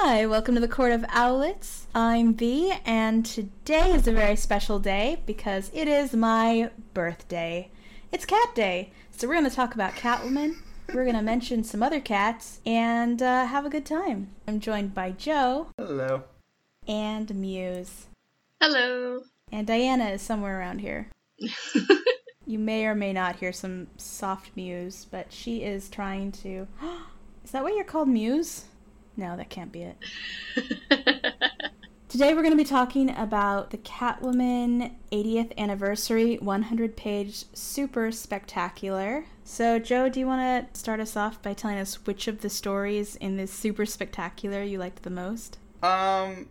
Hi, welcome to the Court of Owlets. I'm V, and today is a very special day because it is my birthday. It's Cat Day, so we're going to talk about Catwoman. We're going to mention some other cats and uh, have a good time. I'm joined by Joe Hello. and Muse, Hello. and Diana is somewhere around here. You may or may not hear some soft Muse, but she is trying to. Is that what you're called, Muse? No, that can't be it. Today we're going to be talking about the Catwoman 80th anniversary 100 page super spectacular. So, Joe, do you want to start us off by telling us which of the stories in this super spectacular you liked the most? Um,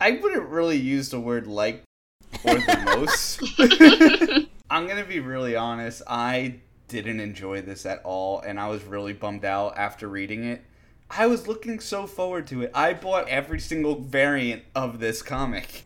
I wouldn't really use the word like or the most. I'm gonna be really honest. I didn't enjoy this at all, and I was really bummed out after reading it. I was looking so forward to it. I bought every single variant of this comic.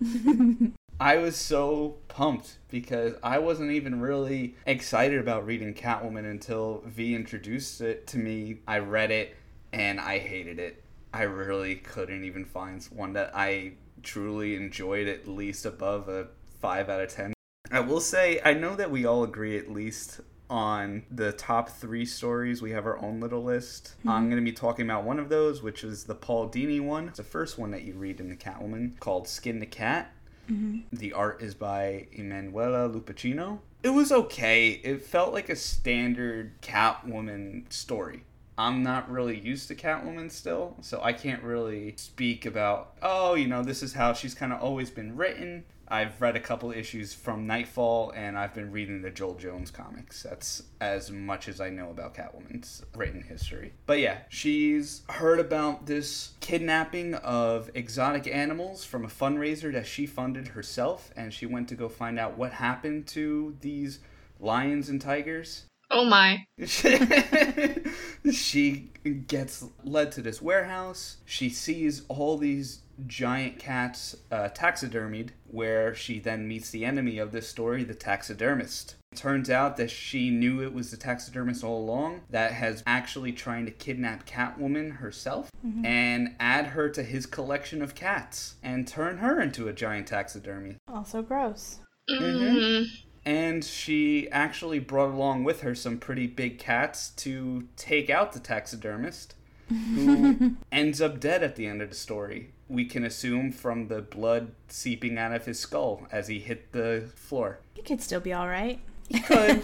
I was so pumped because I wasn't even really excited about reading Catwoman until V introduced it to me. I read it and I hated it. I really couldn't even find one that I truly enjoyed at least above a 5 out of 10. I will say, I know that we all agree at least on the top three stories. We have our own little list. Mm-hmm. I'm going to be talking about one of those, which is the Paul Dini one. It's the first one that you read in the Catwoman called Skin the Cat. Mm-hmm. The art is by Emanuela Lupacchino. It was okay. It felt like a standard Catwoman story. I'm not really used to Catwoman still, so I can't really speak about, oh, you know, this is how she's kind of always been written. I've read a couple issues from Nightfall, and I've been reading the Joëlle Jones comics. That's as much as I know about Catwoman's written history. But yeah, she's heard about this kidnapping of exotic animals from a fundraiser that she funded herself, and she went to go find out what happened to these lions and tigers. Oh my. she gets led to this warehouse. She sees all these giant cats uh, taxidermied, where she then meets the enemy of this story, the taxidermist. Turns out that she knew it was the taxidermist all along that has actually trying to kidnap Catwoman herself and add her to his collection of cats and turn her into a giant taxidermy. Also gross. Mm. And she actually brought along with her some pretty big cats to take out the taxidermist, who ends up dead at the end of the story. We can assume from the blood seeping out of his skull as he hit the floor. You could still be alright. He could.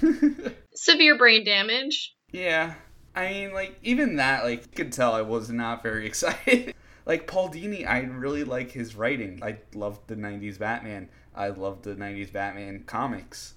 Severe brain damage. yeah. I mean, like, even that, like, you could tell I was not very excited. like, Paul Dini, I really like his writing. I loved the 90s Batman. I loved the 90s Batman comics.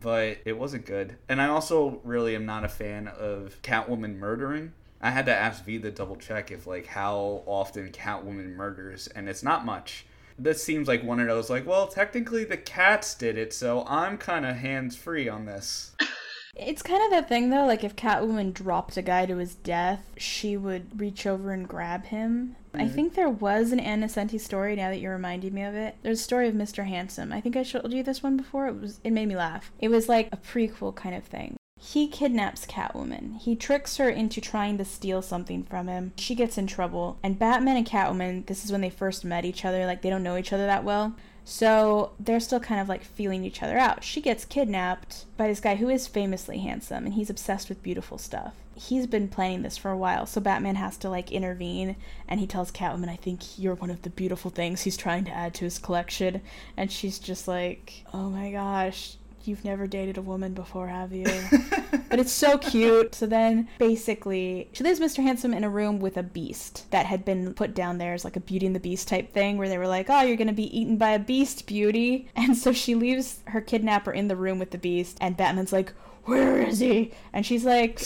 But it wasn't good. And I also really am not a fan of Catwoman murdering. I had to ask V to double check if, like, how often Catwoman murders, and it's not much. This seems like one of those, like, well, technically the cats did it, so I'm kind of hands free on this. It's kind of that thing though, like if Catwoman dropped a guy to his death, she would reach over and grab him. I mm-hmm. think there was an Ann Nocenti story now that you're reminding me of it. There's a story of Mr. Handsome. I think I showed you this one before. It was it made me laugh. It was like a prequel kind of thing. He kidnaps Catwoman. He tricks her into trying to steal something from him. She gets in trouble. And Batman and Catwoman, this is when they first met each other, like they don't know each other that well. So they're still kind of like feeling each other out. She gets kidnapped by this guy who is famously handsome and he's obsessed with beautiful stuff. He's been planning this for a while, so Batman has to like intervene and he tells Catwoman, I think you're one of the beautiful things he's trying to add to his collection. And she's just like, oh my gosh, you've never dated a woman before, have you? but it's so cute. So then, basically, she leaves Mr. Handsome in a room with a beast that had been put down there as like a Beauty and the Beast type thing, where they were like, "Oh, you're gonna be eaten by a beast, Beauty." And so she leaves her kidnapper in the room with the beast, and Batman's like, "Where is he?" And she's like,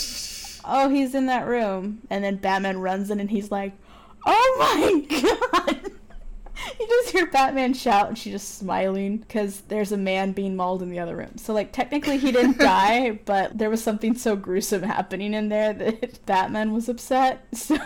"Oh, he's in that room." And then Batman runs in, and he's like, "Oh my god!" you just hear Batman shout and she's just smiling because there's a man being mauled in the other room. So, like, technically he didn't die, but there was something so gruesome happening in there that Batman was upset. So,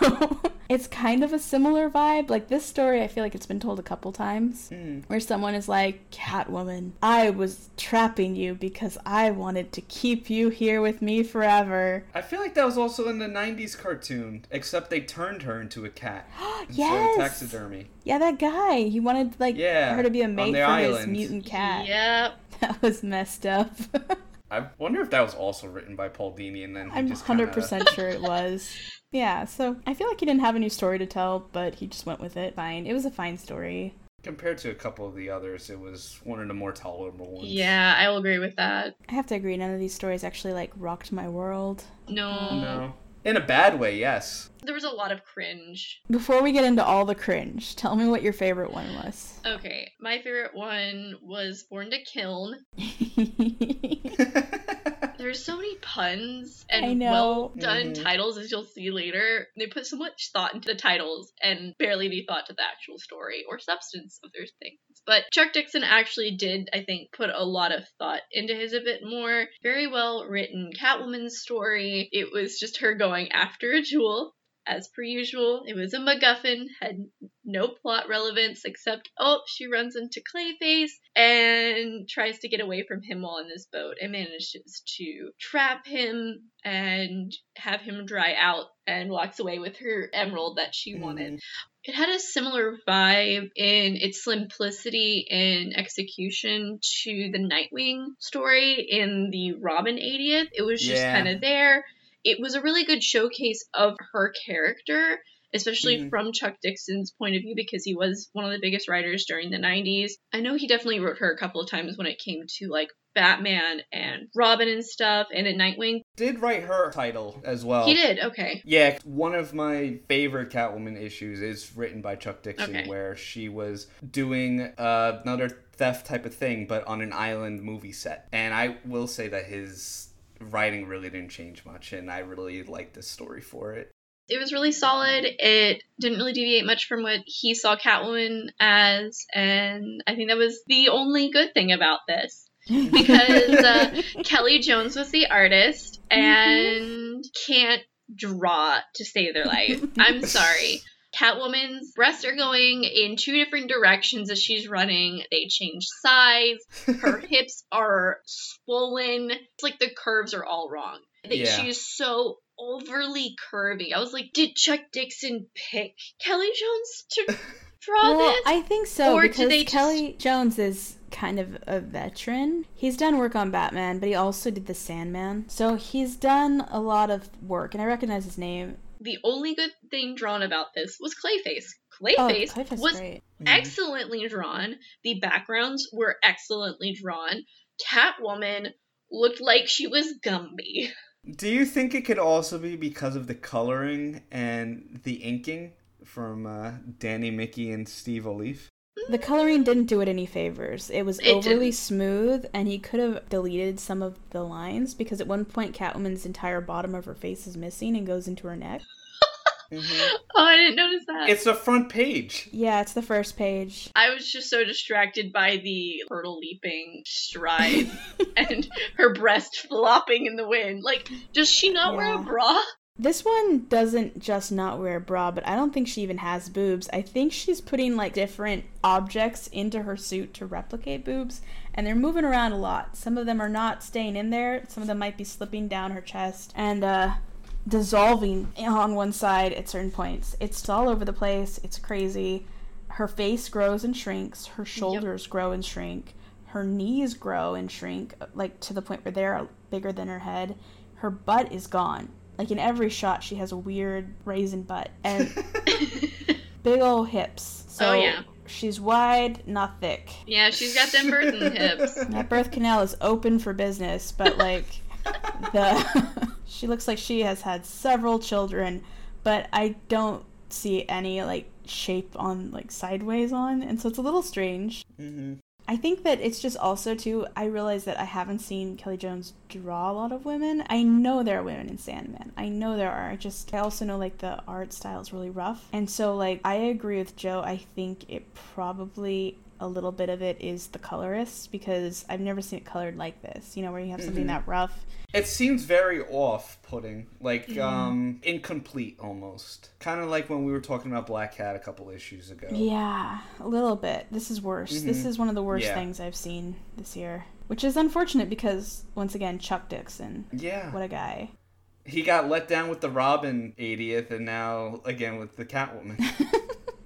It's kind of a similar vibe. Like this story, I feel like it's been told a couple times Mm. where someone is like, Catwoman, I was trapping you because I wanted to keep you here with me forever. I feel like that was also in the 90s cartoon, except they turned her into a cat. yes! taxidermy. Yeah, that guy. He wanted like Yeah, her to be a mate the for his mutant cat. Yep. That was messed up. I wonder if that was also written by Paul Dini and then he I'm just 100% kinda- sure it was. Yeah, so I feel like he didn't have a new story to tell, but he just went with it. Fine. It was a fine story. Compared to a couple of the others, it was one of the more tolerable ones. Yeah, I will agree with that. I have to agree, none of these stories actually like rocked my world. No. No. In a bad way, yes. There was a lot of cringe. Before we get into all the cringe, tell me what your favorite one was. Okay, my favorite one was Born to Kiln. There's so many puns and well done Mhm. titles, as you'll see later. They put so much thought into the titles and barely any thought to the actual story or substance of their things. But Chuck Dixon actually did, I think, put a lot of thought into his a bit more. Very well written Catwoman story. It was just her going after a jewel. As per usual, it was a MacGuffin, had no plot relevance except, oh, she runs into Clayface and tries to get away from him while in this boat and manages to trap him and have him dry out and walks away with her emerald that she mm-hmm. wanted. It had a similar vibe in its simplicity and execution to the Nightwing story in the Robin 80th. It was just Yeah. kind of there. It was a really good showcase of her character, especially Mhm. from Chuck Dixon's point of view because he was one of the biggest writers during the 90s. I know he definitely wrote her a couple of times when it came to like Batman and Robin and stuff and in Nightwing. Did write her title as well. He did, okay. Yeah, one of my favorite Catwoman issues is written by Chuck Dixon, Okay. where she was doing uh, another theft type of thing, but on an island movie set. And I will say that his writing really didn't change much, and I really liked this story for it. it was really solid. It didn't really deviate much from what he saw Catwoman as, and I think that was the only good thing about this because uh, Kelley Jones was the artist and can't draw to save their life. I'm sorry. Catwoman's breasts are going in two different directions as she's running. They change size. Her hips are swollen. It's like the curves are all wrong. Like, Yeah. She's so overly curvy. I was like, did Chuck Dixon pick Kelley Jones to draw well, this? I think so Or do because they just- Kelley Jones is kind of a veteran. He's done work on Batman, but he also did the Sandman. So he's done a lot of work, and I recognize his name. The only good thing drawn about this was Clayface. Oh, Clayface Clayface was great. excellently drawn. The backgrounds were excellently drawn. Catwoman looked like she was Gumby. Do you think it could also be because of the coloring and the inking from uh, Danny Miki and Steve Oliff? The coloring didn't do it any favors. It was It overly didn't. smooth, and he could have deleted some of the lines because at one point Catwoman's entire bottom of her face is missing and goes into her neck. Mm-hmm. Oh, I didn't notice that. It's the front page. Yeah, it's the first page. I was just so distracted by the turtle leaping stride and her breast flopping in the wind. Like, does she not wear a bra? This one doesn't just not wear a bra, but I don't think she even has boobs. I think she's putting like different objects into her suit to replicate boobs, and they're moving around a lot. Some of them are not staying in there, some of them might be slipping down her chest and uh, dissolving on one side at certain points. It's all over the place, it's crazy. Her face grows and shrinks, her shoulders grow and shrink, her knees grow and shrink, like to the point where they're bigger than her head. Her butt is gone. Like in every shot, she has a weird raisin butt and big old hips. So Oh, yeah. she's wide, not thick. yeah, she's got them burden hips. That birth canal is open for business, but like the she looks like she has had several children, but I don't see any like shape on like sideways on, and so it's a little strange. Mm-hmm. I think that it's just also too. I realize that I haven't seen Kelley Jones draw a lot of women. I know there are women in Sandman. I know there are. Just I also know like the art style is really rough, and so like I agree with Joe. I think it probably a little bit of it is the colorist because I've never seen it colored like this. You know, where you have something Mhm. that rough. It seems very off-putting, like Mm-hmm. um incomplete almost. Kind of like when we were talking about Black Cat a couple issues ago. Yeah, a little bit. This is worse. This Mhm. is one of the worst Yeah. things I've seen this year, which is unfortunate because once again, Chuck Dixon, Yeah. what a guy. He got let down with the Robin 80th and now again with the Catwoman.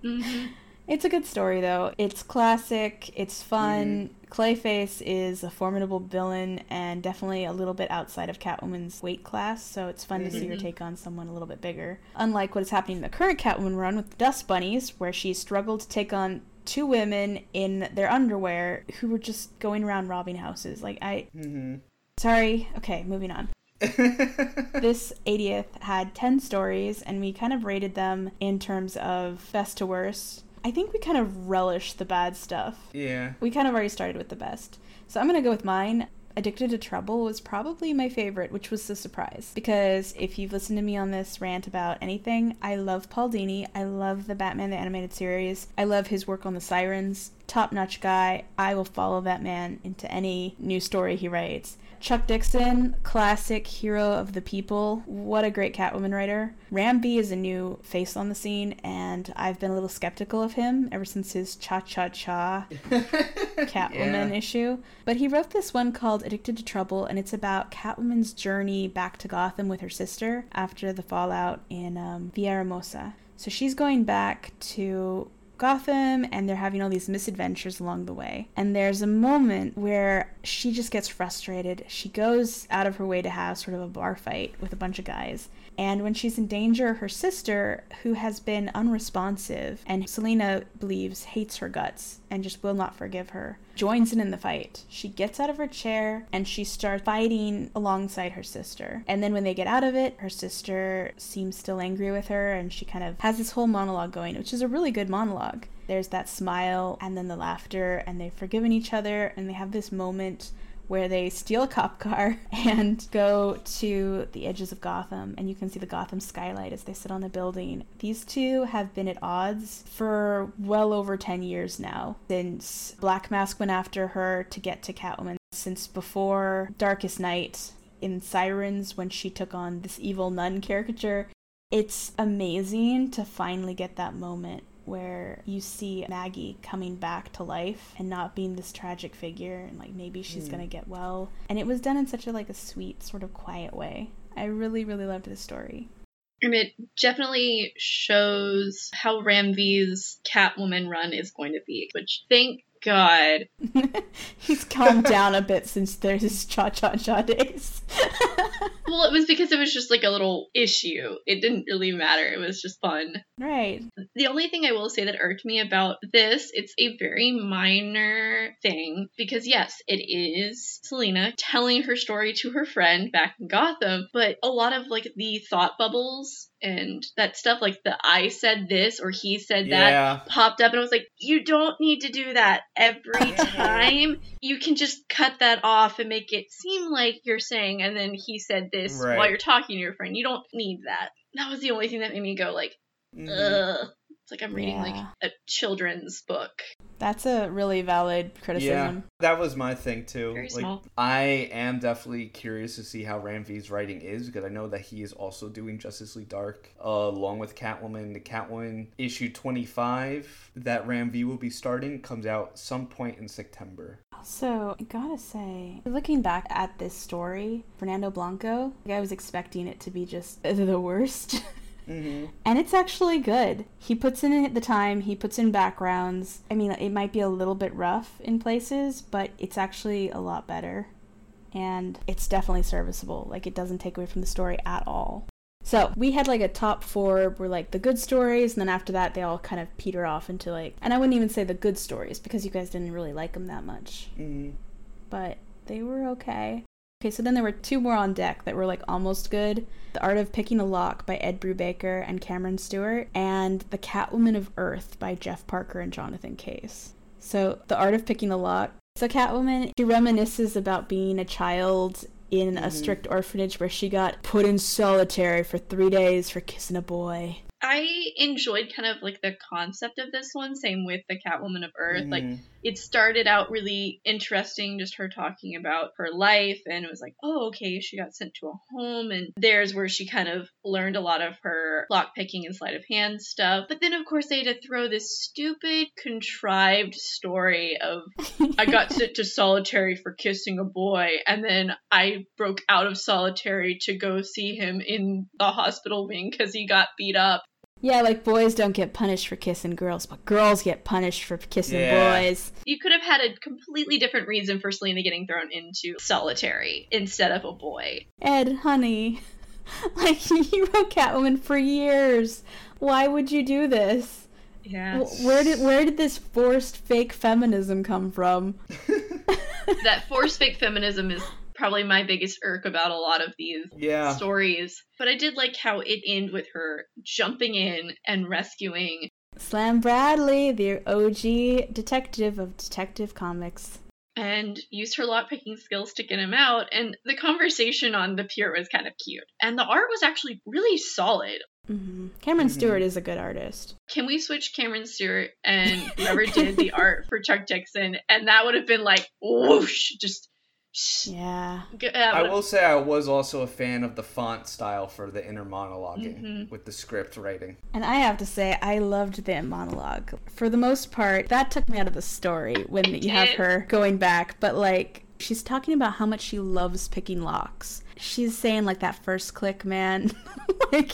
It's a good story though. It's classic. It's fun. Clayface is a formidable villain and definitely a little bit outside of Catwoman's weight class, so it's fun to see her Mhm. take on someone a little bit bigger. Unlike what is happening in the current Catwoman run with the Dust Bunnies, where she struggled to take on two women in their underwear who were just going around robbing houses. Like I hmm sorry. Okay, moving on. This 80th had 10 stories, and we kind of rated them in terms of best to worst. I think we kind of relish the bad stuff. yeah. We kind of already started with the best. So I'm going to go with mine. Addicted to Trouble was probably my favorite, which was the surprise. Because if you've listened to me on this rant about anything, I love Paul Dini. I love the Batman the Animated Series. I love his work on the Sirens. Top notch guy. I will follow that man into any new story he writes. Chuck Dixon, classic hero of the people. What a great Catwoman writer. Ram V is a new face on the scene, and I've been a little skeptical of him ever since his Cha Cha Cha Catwoman Yeah. issue. But he wrote this one called Addicted to Trouble, and it's about Catwoman's journey back to Gotham with her sister after the fallout in um, Villahermosa. So she's going back to Gotham and they're having all these misadventures along the way. And there's a moment where she just gets frustrated. She goes out of her way to have sort of a bar fight with a bunch of guys. And when she's in danger, her sister, who has been unresponsive and Selina believes hates her guts and just will not forgive her, joins in in the fight. She gets out of her chair and she starts fighting alongside her sister. And then when they get out of it, her sister seems still angry with her and she kind of has this whole monologue going, which is a really good monologue. There's that smile and then the laughter, and they've forgiven each other, and they have this moment where they steal a cop car and go to the edges of Gotham, and you can see the Gotham skylight as they sit on the building. These two have been at odds for well over 10 years now, since Black Mask went after her to get to Catwoman, since before Darkest Night in Sirens when she took on this evil nun caricature. It's amazing to finally get that moment where you see Maggie coming back to life and not being this tragic figure and like maybe she's Hmm. gonna get well. And it was done in such a like a sweet, sort of quiet way. I really, really loved this story. And it definitely shows how Ram V's Catwoman run is going to be, which thank God. He's calmed down a bit since there's his cha cha cha days. Well, it was because it was just like a little issue. It didn't really matter. It was just fun. right. The only thing I will say that irked me about this, it's a very minor thing because yes, it is Selina telling her story to her friend back in Gotham, but a lot of like the thought bubbles and that stuff like the I said this or he said that Yeah. popped up and I was like, you don't need to do that every time. You can just cut that off and make it seem like you're saying and then he said this Right. while you're talking to your friend. You don't need that. That was the only thing that made me go like, Mhm. ugh. It's like I'm reading like a children's book. That's a really valid criticism. Yeah, criticism. that was my thing too. Very like, small. I am definitely curious to see how Ram V's writing is because I know that he is also doing Justice League Dark uh, along with Catwoman. The Catwoman issue 25 that Ram V will be starting comes out some point in September. Also, I gotta say, looking back at this story, Fernando Blanco, I was expecting it to be just the worst. Mm-hmm. And it's actually good. He puts in the time, he puts in backgrounds. I mean, it might be a little bit rough in places, but it's actually a lot better. And it's definitely serviceable. Like, it doesn't take away from the story at all. So, we had like a top four were like the good stories, and then after that, they all kind of peter off into like, and I wouldn't even say the good stories because you guys didn't really like them that much, Mm-hmm. but they were okay. Okay, so then there were two more on deck that were like almost good. The Art of Picking a Lock by Ed Brubaker and Cameron Stewart, and The Catwoman of Earth by Jeff Parker and Jonathan Case. So, The Art of Picking a Lock. So, Catwoman, she reminisces about being a child in a Mhm. strict orphanage where she got put in solitary for three days for kissing a boy. I enjoyed kind of like the concept of this one, same with the Catwoman of Earth. Like Mhm. it started out really interesting, just her talking about her life, and it was like, oh, okay, she got sent to a home, and there's where she kind of learned a lot of her lock picking and sleight of hand stuff. But then, of course, they had to throw this stupid, contrived story of I got sent to solitary for kissing a boy, and then I broke out of solitary to go see him in the hospital wing because he got beat up. Yeah, like boys don't get punished for kissing girls, but girls get punished for kissing Yeah. boys. You could have had a completely different reason for Selina getting thrown into solitary instead of a boy. Ed, honey, like you wrote Catwoman for years. Why would you do this? Yeah. Where did where did this forced fake feminism come from? that forced fake feminism is probably my biggest irk about a lot of these Yeah. stories. But I did like how it ended with her jumping in and rescuing Slam Bradley, the OG detective of Detective Comics. and used her lockpicking skills to get him out. And the conversation on the pier was kind of cute. And the art was actually really solid. Mm-hmm. Cameron Mhm. Stewart is a good artist. Can we switch Cameron Stewart and whoever did the art for Chuck Dixon? And that would have been like whoosh, just. Yeah. I will say I was also a fan of the font style for the inner monologuing Mhm. with the script writing. And I have to say, I loved the monologue. For the most part, that took me out of the story when you have her going back. But, like, she's talking about how much she loves picking locks. She's saying, like, that first click, man. like,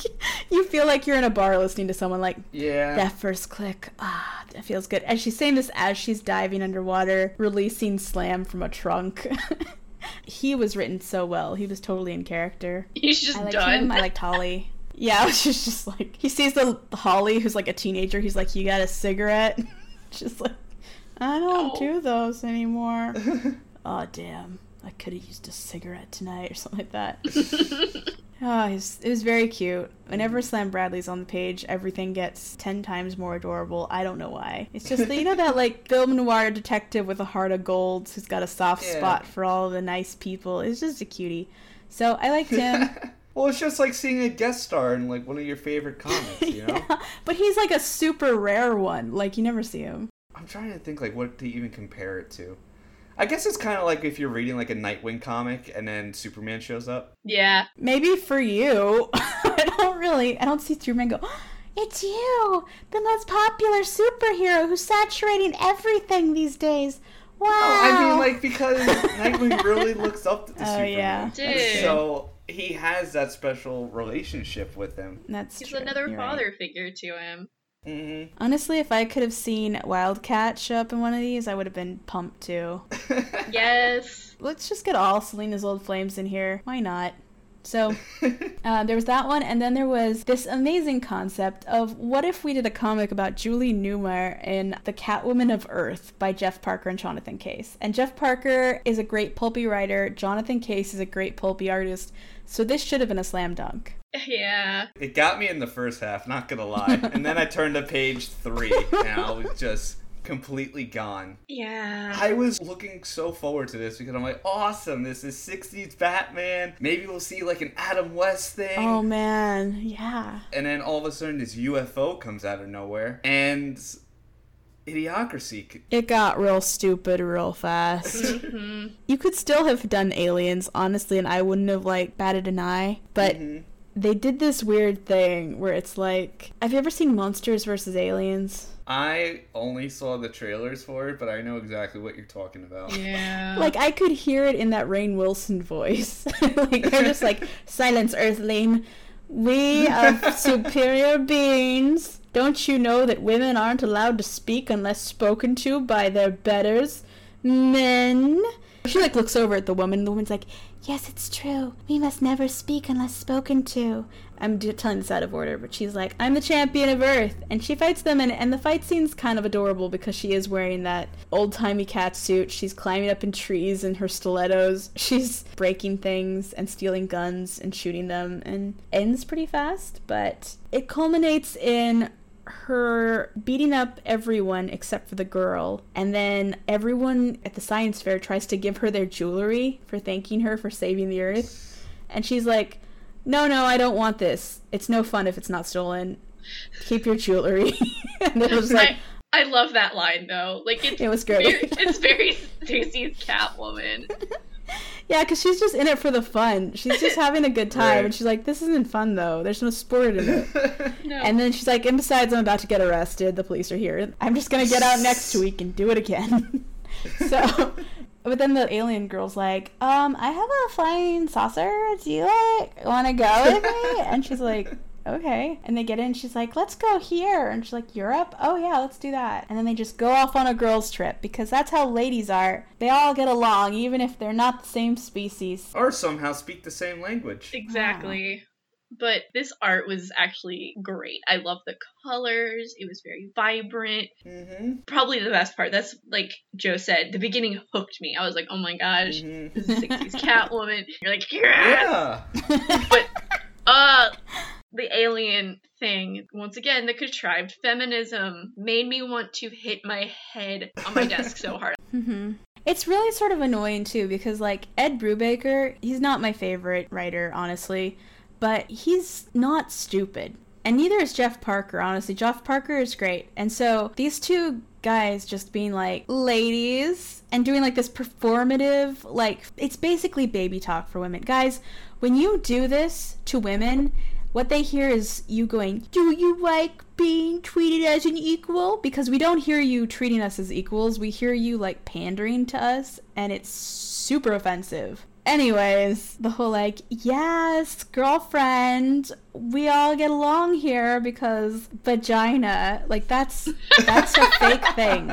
you feel like you're in a bar listening to someone, like, Yeah. that first click, ah, that feels good. And she's saying this as she's diving underwater, releasing Slam from a trunk. he was written so well. He was totally in character. He's just I like done. him. I liked Holly. Yeah, she's just like he sees the Holly who's like a teenager. He's like, "You got a cigarette?" She's like, "I don't No. do those anymore." oh damn, I could have used a cigarette tonight or something like that. Oh, it was, it was very cute. Whenever mm. Slam Bradley's on the page, everything gets ten times more adorable. I don't know why. It's just you know that like film noir detective with a heart of gold who's got a soft Yeah. spot for all the nice people. It's just a cutie. So I liked him. well, it's just like seeing a guest star in like one of your favorite comics, you know? Yeah, but he's like a super rare one. Like you never see him. I'm trying to think like what to even compare it to. I guess it's kind of like if you're reading like a Nightwing comic and then Superman shows up. yeah. Maybe for you. I don't really. I don't see Superman go. It's you, the most popular superhero who's saturating everything these days. Wow. Oh, I mean like because Nightwing really looks up to Oh, Superman. yeah. Dude. So he has that special relationship with him. That's He's true. another. You're right. father figure to him. Hmm Honestly, if I could have seen Wildcat show up in one of these, I would have been pumped too. Yes. Let's just get all Selina's old flames in here. Why not? So, uh, there was that one, and then there was this amazing concept of what if we did a comic about Julie Newmar in The Catwoman of Earth by Jeff Parker and Jonathan Case. And Jeff Parker is a great pulpy writer, Jonathan Case is a great pulpy artist, so this should have been a slam dunk. Yeah. It got me in the first half, not gonna lie. And then I turned to page three, and I was just completely gone. Yeah. I was looking so forward to this because I'm like, awesome, this is 60s Batman. Maybe we'll see like an Adam West thing. Oh man, yeah. and then all of a sudden, this UFO comes out of nowhere, and Idiocracy. It got real stupid real fast. hmm you could still have done aliens, honestly, and I wouldn't have like batted an eye. But Mhm. They did this weird thing where it's like have you ever seen monsters versus aliens? I only saw the trailers for it, but I know exactly what you're talking about. Yeah. like i could hear it in that Rainn Wilson voice. Like they're just like silence earthling. We are superior beings don't you know that women aren't allowed to speak unless spoken to by their betters? Men. She like looks over at the woman. The woman's like yes it's true. We must never speak unless spoken to. I'm telling this out of order but she's like i'm the champion of earth. And she fights them and, and the fight scene's kind of adorable because she is wearing that old-timey cat suit. She's climbing up in trees in her stilettos. She's breaking things and stealing guns and shooting them and ends pretty fast but it culminates in her beating up everyone except for the girl, and then everyone at the science fair tries to give her their jewelry for thanking her for saving the earth. And she's like, No, no, I don't want this. It's no fun if it's not stolen. Keep your jewelry. and it was like, I, I love that line though. Like it's It was great. Very, it's very Stacy's Catwoman. yeah, because she's just in it for the fun. She's just having a good time, Right. and she's like, "This isn't fun though. There's no sport in it." No. And then she's like, and besides, I'm about to get arrested. The police are here. I'm just gonna get out next week and do it again. so, but then the alien girl's like, um, I have a flying saucer. Do you like want to go with me? And she's like, okay. And they get in. She's like, let's go here. And she's like, Europe? Oh yeah, let's do that. And then they just go off on a girls' trip because that's how ladies are. They all get along, even if they're not the same species. or somehow speak the same language. Exactly. But this art was actually great. I love the colors. It was very vibrant. Mm-hmm. Probably the best part. That's like Joe said. The beginning hooked me. I was like, "Oh my gosh, Mhm. this is 60s Catwoman." You're like, "Yes!" Yeah. But uh the alien thing once again the contrived feminism made me want to hit my head on my desk so hard Mm-hmm. It's really sort of annoying too because like Ed Brubaker, he's not my favorite writer, honestly, but he's not stupid. And neither is Jeff Parker, honestly. Jeff Parker is great. And so these two guys just being like ladies and doing like this performative like it's basically baby talk for women. Guys, when you do this to women, what they hear is you going, Do you like being treated as an equal? Because we don't hear you treating us as equals. We hear you like pandering to us, and it's super offensive. Anyways, the whole like, yes, girlfriend, we all get along here because vagina, like that's that's a fake thing.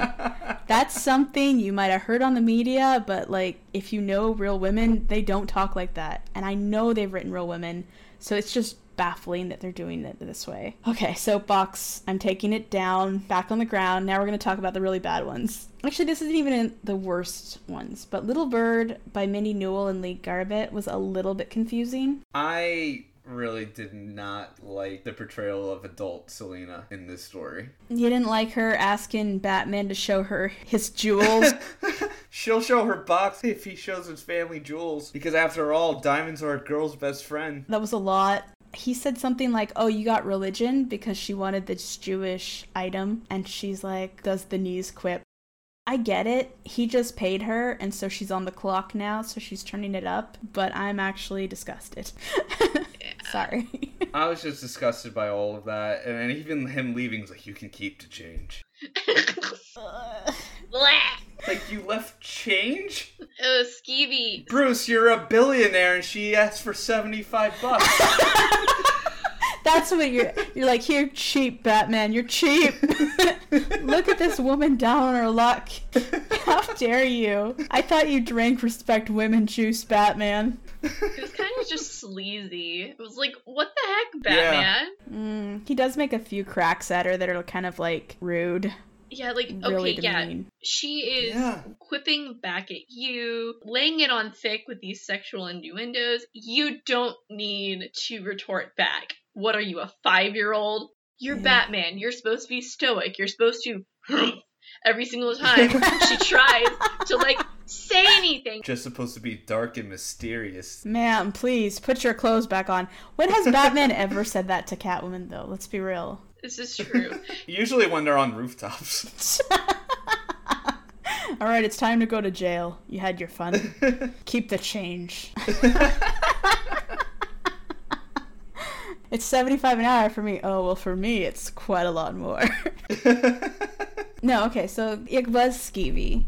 That's something you might have heard on the media, but like if you know real women, they don't talk like that. And I know they've written real women, so it's just baffling that they're doing it this way. Okay, soapbox. I'm taking it down, back on the ground. Now we're going to talk about the really bad ones. Actually, this isn't even in the worst ones, but Little Bird by Mindy Newell and Lee Garbett was a little bit confusing. I really did not like the portrayal of adult Selina in this story. You didn't like her asking Batman to show her his jewels. She'll show her box if he shows his family jewels. Because after all, diamonds are a girl's best friend. that was a lot. He said something like, Oh, you got religion because she wanted this Jewish item. And she's like, Does the knees quip? I get it. He just paid her, and so she's on the clock now, so she's turning it up. But I'm actually disgusted. Sorry. I was just disgusted by all of that. And, and even him leaving was like, you can keep the change. Blah. Like, you left change? Oh, skeevy Bruce, you're a billionaire and she asked for 75 bucks. That's what you're. You're like, you're cheap, Batman. You're cheap. Look at this woman down on her luck. How dare you? I thought you drank respect women juice, Batman. It was kind of just sleazy it was like what the heck Yeah. batman Mm, he does make a few cracks at her that are kind of like rude, yeah, like really okay yeah she is Yeah. quipping back at you, laying it on thick with these sexual innuendos. You don't need to retort back. What are you, a five year old? You're Yeah. Batman. You're supposed to be stoic. You're supposed to every single time she tries to like say anything. Just supposed to be dark and mysterious. Ma'am, please put your clothes back on. When has Batman ever said that to Catwoman, though? Let's be real. This is true. Usually when they're on rooftops. All right, it's time to go to jail. You had your fun. Keep the change. It's 75 an hour for me. Oh, well, for me, it's quite a lot more. no, okay, so it was skeevy.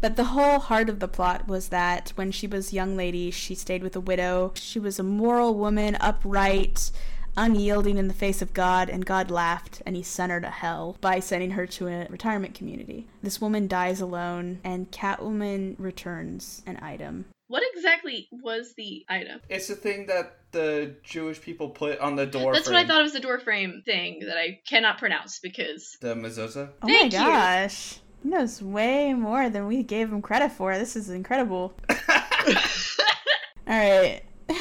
But the whole heart of the plot was that when she was young lady, she stayed with a widow. She was a moral woman, upright, unyielding in the face of God, and God laughed and he sent her to hell by sending her to a retirement community. This woman dies alone, and Catwoman returns an item. What exactly was the item? it's the thing that the Jewish people put on the door That's frame. what I thought it was the door frame thing that I cannot pronounce because The mezuzah. Oh Thank you. my gosh. He knows way more than we gave him credit for. This is incredible. Alright.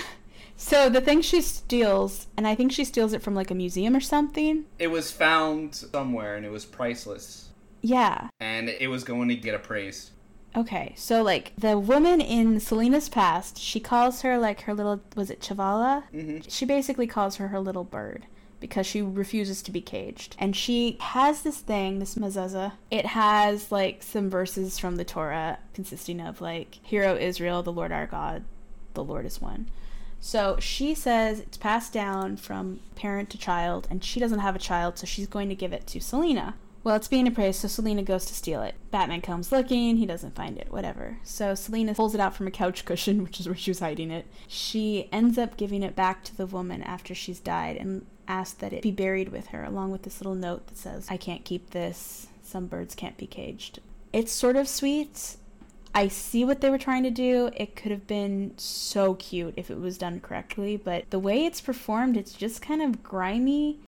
So the thing she steals, and I think she steals it from like a museum or something. It was found somewhere and it was priceless. Yeah. And it was going to get appraised. Okay. So like the woman in Selina's past, she calls her like her little was it Chavala? hmm She basically calls her her little bird because she refuses to be caged. And she has this thing, this mezuzah. It has like some verses from the Torah consisting of like, "Hero Israel, the Lord our God, the Lord is one. So she says it's passed down from parent to child, and she doesn't have a child, so she's going to give it to Selina. Well, it's being appraised, so Selina goes to steal it. Batman comes looking, he doesn't find it, whatever. So Selina pulls it out from a couch cushion, which is where she was hiding it. She ends up giving it back to the woman after she's died and asks that it be buried with her, along with this little note that says, I can't keep this, some birds can't be caged. It's sort of sweet. I see what they were trying to do. It could have been so cute if it was done correctly, but the way it's performed, it's just kind of grimy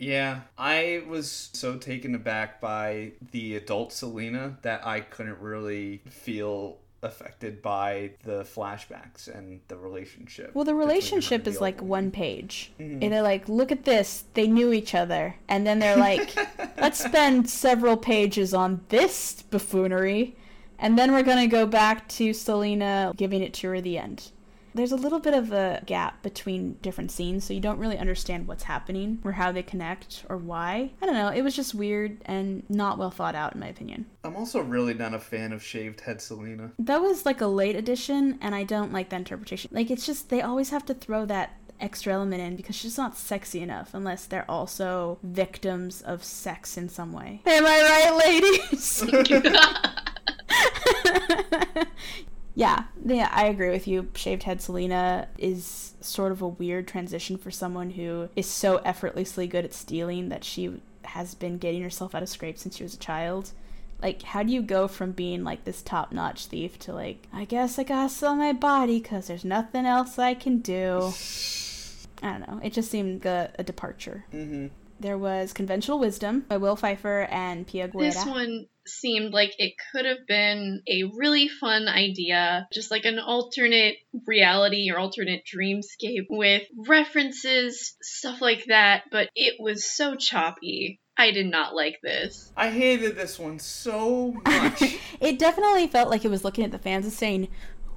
yeah, I was so taken aback by the adult Selina that I couldn't really feel affected by the flashbacks and the relationship. Well, the relationship is like one page. Mm-hmm. And they're like, look at this. They knew each other. And then they're like, let's spend several pages on this buffoonery. And then we're going to go back to Selina giving it to her at the end. There's a little bit of a gap between different scenes, so you don't really understand what's happening or how they connect or why. I don't know, it was just weird and not well thought out, in my opinion. I'm also really not a fan of shaved head Selina. That was like a late addition, and I don't like the interpretation. Like, it's just, they always have to throw that extra element in because she's not sexy enough unless they're also victims of sex in some way. Am I right, ladies? Yeah, yeah, I agree with you. Shaved head Selina is sort of a weird transition for someone who is so effortlessly good at stealing that she has been getting herself out of scrapes since she was a child. Like, how do you go from being like this top notch thief to like, I guess I gotta sell my body because there's nothing else I can do? I don't know. It just seemed a, a departure. Mm-hmm. There was Conventional Wisdom by Will Pfeifer and Pia Guerra. This one seemed like it could have been a really fun idea, just like an alternate reality or alternate dreamscape with references, stuff like that, but it was so choppy. I did not like this. I hated this one so much. it definitely felt like it was looking at the fans and saying,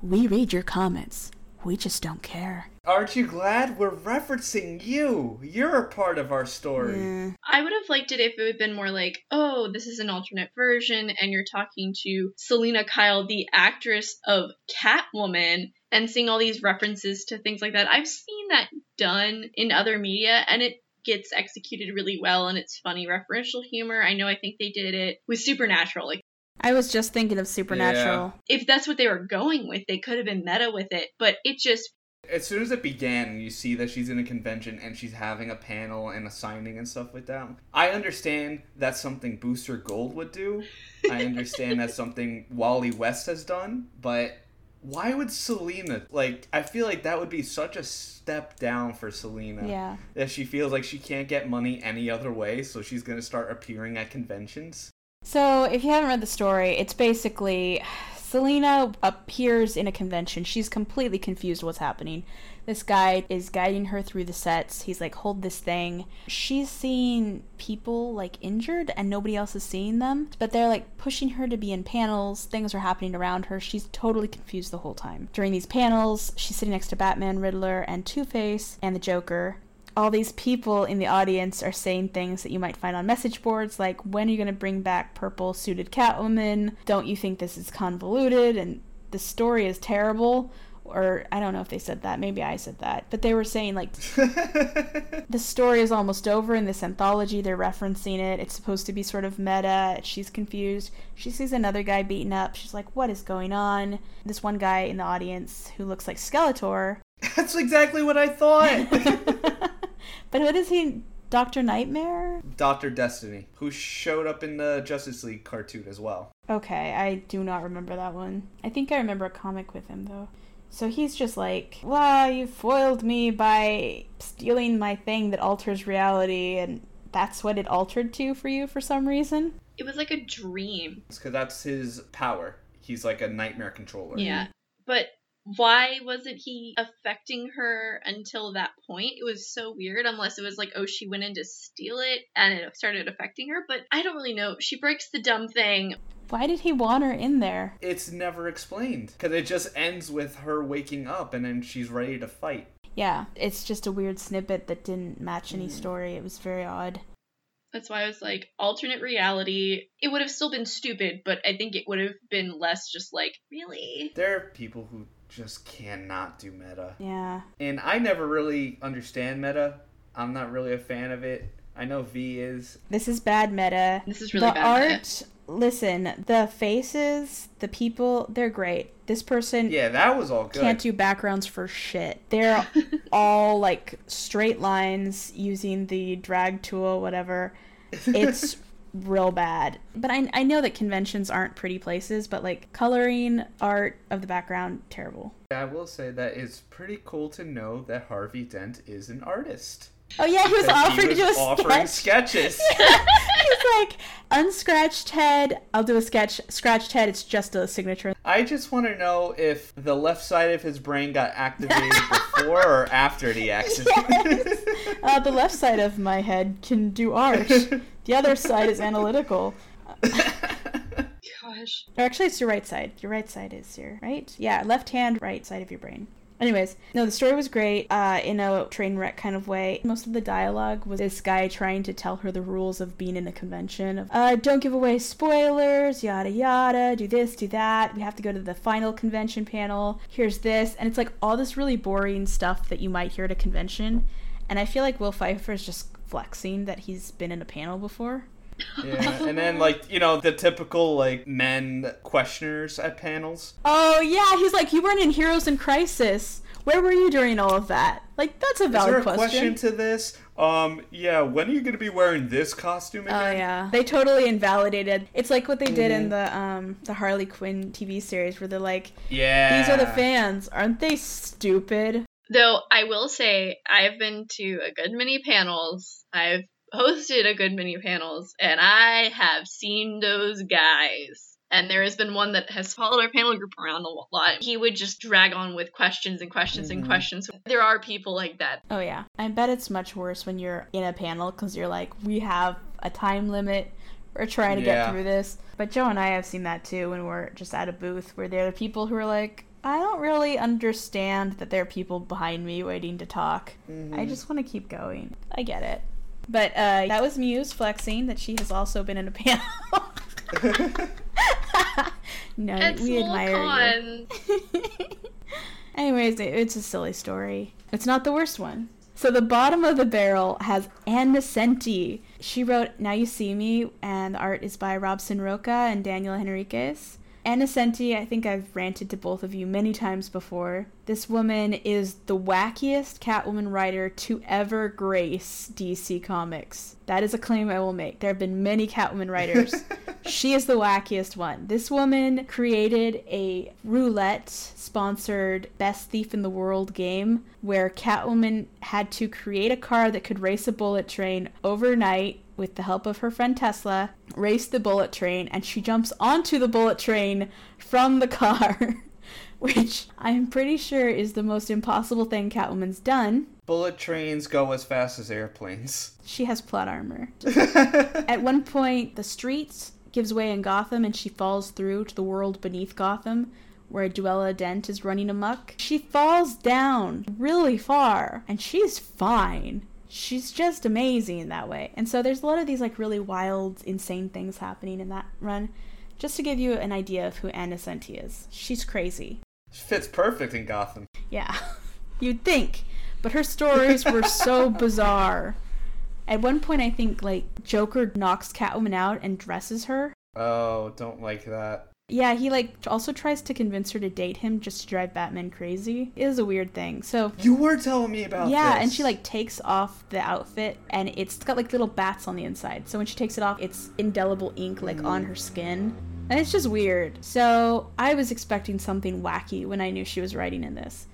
We read your comments. We just don't care. Aren't you glad we're referencing you? You're a part of our story. Mm. I would have liked it if it had been more like, oh, this is an alternate version, and you're talking to Selina Kyle, the actress of Catwoman, and seeing all these references to things like that. I've seen that done in other media, and it gets executed really well, and it's funny referential humor. I know I think they did it with Supernatural. Like I was just thinking of Supernatural. Yeah. If that's what they were going with, they could have been meta with it, but it just as soon as it began you see that she's in a convention and she's having a panel and a signing and stuff like that, I understand that's something Booster Gold would do. I understand that's something Wally West has done, but why would Selina like I feel like that would be such a step down for Selina. Yeah. That she feels like she can't get money any other way, so she's gonna start appearing at conventions. So if you haven't read the story, it's basically Selina appears in a convention. She's completely confused what's happening. This guy is guiding her through the sets. He's like, hold this thing. She's seeing people like injured and nobody else is seeing them. But they're like pushing her to be in panels. Things are happening around her. She's totally confused the whole time. During these panels, she's sitting next to Batman, Riddler, and Two Face, and the Joker all these people in the audience are saying things that you might find on message boards like when are you going to bring back purple suited catwoman? Don't you think this is convoluted and the story is terrible? Or i don't know if they said that maybe i said that but they were saying like the story is almost over in this anthology they're referencing it it's supposed to be sort of meta she's confused she sees another guy beaten up she's like what is going on? This one guy in the audience who looks like skeletor that's exactly what i thought but what is he? Doctor Nightmare? Doctor Destiny, who showed up in the Justice League cartoon as well. Okay, I do not remember that one. I think I remember a comic with him though. So he's just like, "Well, you foiled me by stealing my thing that alters reality, and that's what it altered to for you for some reason." It was like a dream. Because that's his power. He's like a nightmare controller. Yeah, but why wasn't he affecting her until that point? It was so weird, unless it was like, oh, she went in to steal it and it started affecting her. But I don't really know. She breaks the dumb thing. Why did he want her in there? It's never explained. Because it just ends with her waking up and then she's ready to fight. Yeah, it's just a weird snippet that didn't match any Mm. story. It was very odd. That's why I was like, alternate reality. It would have still been stupid, but I think it would have been less just like, really? There are people who just cannot do meta. Yeah. And I never really understand meta. I'm not really a fan of it. I know V is. This is bad meta. This is really the bad. meta. art, listen, the faces, the people, they're great. This person Yeah, that was all good. can't do backgrounds for shit. They're all like straight lines using the drag tool, whatever. It's real bad. But I, I know that conventions aren't pretty places, but like coloring art of the background, terrible. I will say that it's pretty cool to know that Harvey Dent is an artist. Oh yeah, he was That offered he to do a offering sketch. sketches. He's like, unscratched head, I'll do a sketch. Scratched head, it's just a signature. I just want to know if the left side of his brain got activated before or after the accident. Uh, the left side of my head can do art. The other side is analytical. Gosh. Or actually, it's your right side. Your right side is your right. Yeah, left hand, right side of your brain. Anyways, no, the story was great uh, in a train wreck kind of way. Most of the dialogue was this guy trying to tell her the rules of being in a convention. Of, uh, don't give away spoilers, yada yada, do this, do that. We have to go to the final convention panel. Here's this. And it's like all this really boring stuff that you might hear at a convention. And I feel like Will Pfeifer is just flexing that he's been in a panel before. Yeah, and then like you know the typical like men questioners at panels. Oh yeah, he's like, you weren't in Heroes in Crisis. Where were you during all of that? Like, that's a Is there valid a question. question. to this? Um, yeah. When are you gonna be wearing this costume again? Oh yeah, they totally invalidated. It's like what they did in Mhm. the um the Harley Quinn TV series, where they're like, Yeah. "These are the fans, aren't they stupid?" Though I will say, I've been to a good many panels. I've hosted a good many panels, and I have seen those guys. And there has been one that has followed our panel group around a lot. He would just drag on with questions and questions and Mhm. questions. There are people like that. Oh yeah, I bet it's much worse when you're in a panel because you're like, "We have a time limit. We're trying to Yeah. get through this." But Joe and I have seen that too when we're just at a booth where there are people who are like. I don't really understand that there are people behind me waiting to talk. Mhm. I just want to keep going. I get it. But uh, that was Muse flexing that she has also been in a panel. no, It's we admire you. Anyways, it- it's a silly story. It's not the worst one. So the bottom of the barrel has Ann Nocenti. She wrote Now You See Me, and the art is by Robson Rocha and Daniel Henriques. Ann Nocenti, I think I've ranted to both of you many times before. This woman is the wackiest Catwoman writer to ever grace DC Comics. That is a claim I will make. There have been many Catwoman writers. she is the wackiest one. This woman created a roulette sponsored Best Thief in the World game where Catwoman had to create a car that could race a bullet train overnight with the help of her friend Tesla, race the bullet train, and she jumps onto the bullet train from the car. Which I'm pretty sure is the most impossible thing Catwoman's done. Bullet trains go as fast as airplanes. She has plot armor. At one point, the streets gives way in Gotham and she falls through to the world beneath Gotham where Duella Dent is running amok. She falls down really far and she's fine. She's just amazing in that way. And so there's a lot of these like really wild, insane things happening in that run. Just to give you an idea of who Ann Nocenti is. She's crazy. She fits perfect in Gotham. Yeah, you'd think. But her stories were so bizarre. At one point, I think, like, Joker knocks Catwoman out and dresses her. Oh, don't like that. Yeah, he, like, also tries to convince her to date him just to drive Batman crazy. It is a weird thing. So, You were telling me about yeah, this. and she, like, takes off the outfit, and it's got, like, little bats on the inside. So when she takes it off, it's indelible ink, like, on her skin. And it's just weird. So I was expecting something wacky when I knew she was writing in this.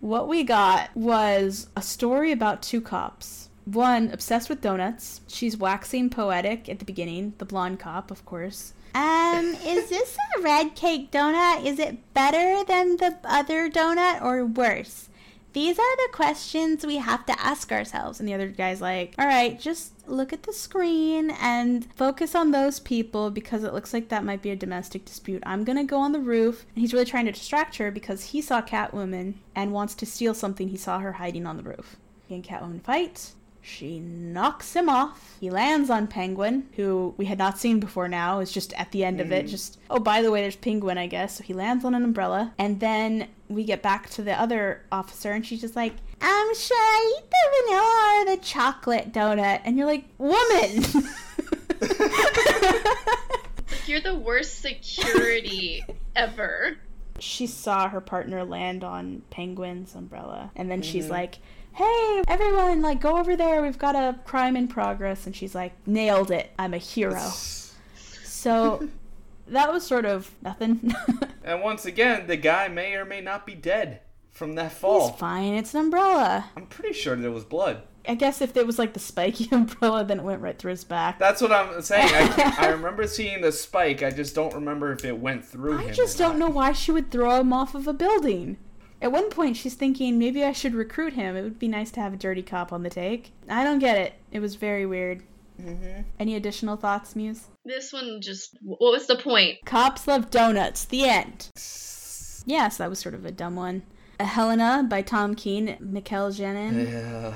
What we got was a story about two cops. One obsessed with donuts. She's waxing poetic at the beginning, the blonde cop, of course. Um, is this a red cake donut? Is it better than the other donut or worse? these are the questions we have to ask ourselves. And the other guy's like, all right, just look at the screen and focus on those people because it looks like that might be a domestic dispute. I'm gonna go on the roof. And he's really trying to distract her because he saw Catwoman and wants to steal something he saw her hiding on the roof. He and Catwoman fight. She knocks him off. He lands on Penguin, who we had not seen before now, is just at the end of it. Just, oh, by the way, there's Penguin, I guess. So he lands on an umbrella. And then we get back to the other officer, and she's just like, um, should I eat the vanilla or the chocolate donut? And you're like, woman! You're the worst security ever. she saw her partner land on Penguin's umbrella, and then she's like, "Hey, everyone, like go over there. We've got a crime in progress." And she's like, "Nailed it. I'm a hero." So that was sort of nothing. And once again, the guy may or may not be dead from that He's fall. fine. It's an umbrella. I'm pretty sure there was blood. I guess if it was like the spiky umbrella, then it went right through his back. That's what I'm saying. I, I remember seeing the spike. I just don't remember if it went through him. I just or don't not. know why she would throw him off of a building. At one point, she's thinking maybe I should recruit him. It would be nice to have a dirty cop on the take. I don't get it. It was very weird. Mhm. Any additional thoughts, Muse? This one just. What was the point? Cops love donuts. The end. Yes, that was sort of a dumb one. A Helena by Tom King, Mikel Janín. Yeah.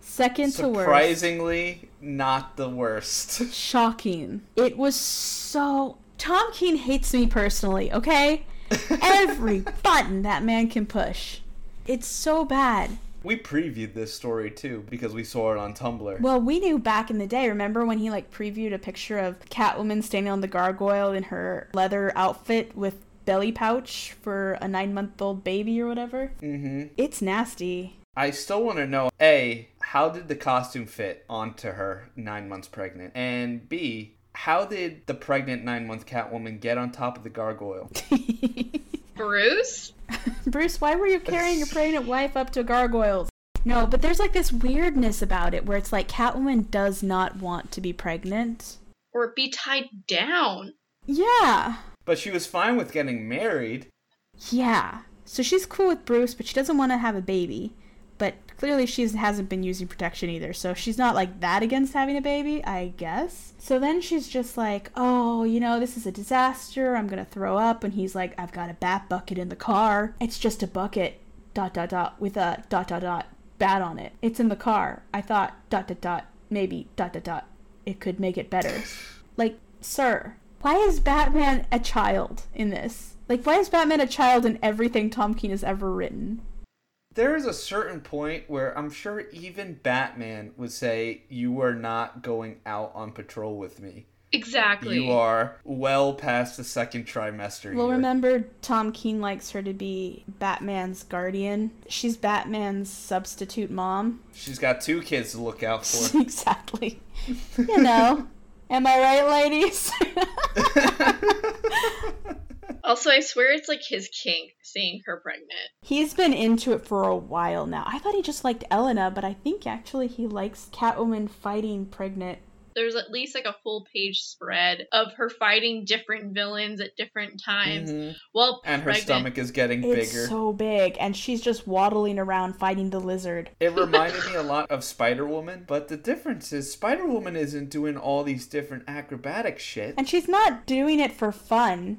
Second to worst. Surprisingly, not the worst. Shocking. It was so. Tom King hates me personally, okay? Every button that man can push. It's so bad. We previewed this story too because we saw it on Tumblr. Well, we knew back in the day. Remember when he like previewed a picture of Catwoman standing on the gargoyle in her leather outfit with belly pouch for a nine month old baby or whatever? Mm hmm It's nasty. I still want to know A, how did the costume fit onto her nine months pregnant? And B, how did the pregnant nine month Catwoman get on top of the gargoyle? Bruce? Bruce, why were you carrying your pregnant wife up to gargoyles? No, but there's like this weirdness about it where it's like Catwoman does not want to be pregnant. Or be tied down? Yeah. But she was fine with getting married. Yeah. So she's cool with Bruce, but she doesn't want to have a baby. Clearly she hasn't been using protection either, so she's not like that against having a baby, I guess. So then she's just like, oh, you know, this is a disaster. I'm gonna throw up. And he's like, I've got a bat bucket in the car. It's just a bucket, dot, dot, dot, with a dot, dot, dot, bat on it. It's in the car. I thought, dot, dot, dot, maybe, dot, dot, dot. It could make it better. Like, sir, why is Batman a child in this? Like, why is Batman a child in everything Tom King has ever written? There is a certain point where I'm sure even Batman would say, You are not going out on patrol with me. Exactly. You are well past the second trimester. Well, here." remember, Tom King likes her to be Batman's guardian. She's Batman's substitute mom. She's got two kids to look out for. exactly. You know. Am I right, ladies? Also, I swear it's like his kink seeing her pregnant. He's been into it for a while now. I thought he just liked Elena, but I think actually he likes Catwoman fighting pregnant. There's at least like a full page spread of her fighting different villains at different times Mhm. while And her pregnant. stomach is getting It's bigger. so big, and she's just waddling around fighting the lizard. It reminded me a lot of Spider Woman, but the difference is Spider Woman isn't doing all these different acrobatic shit. And she's not doing it for fun.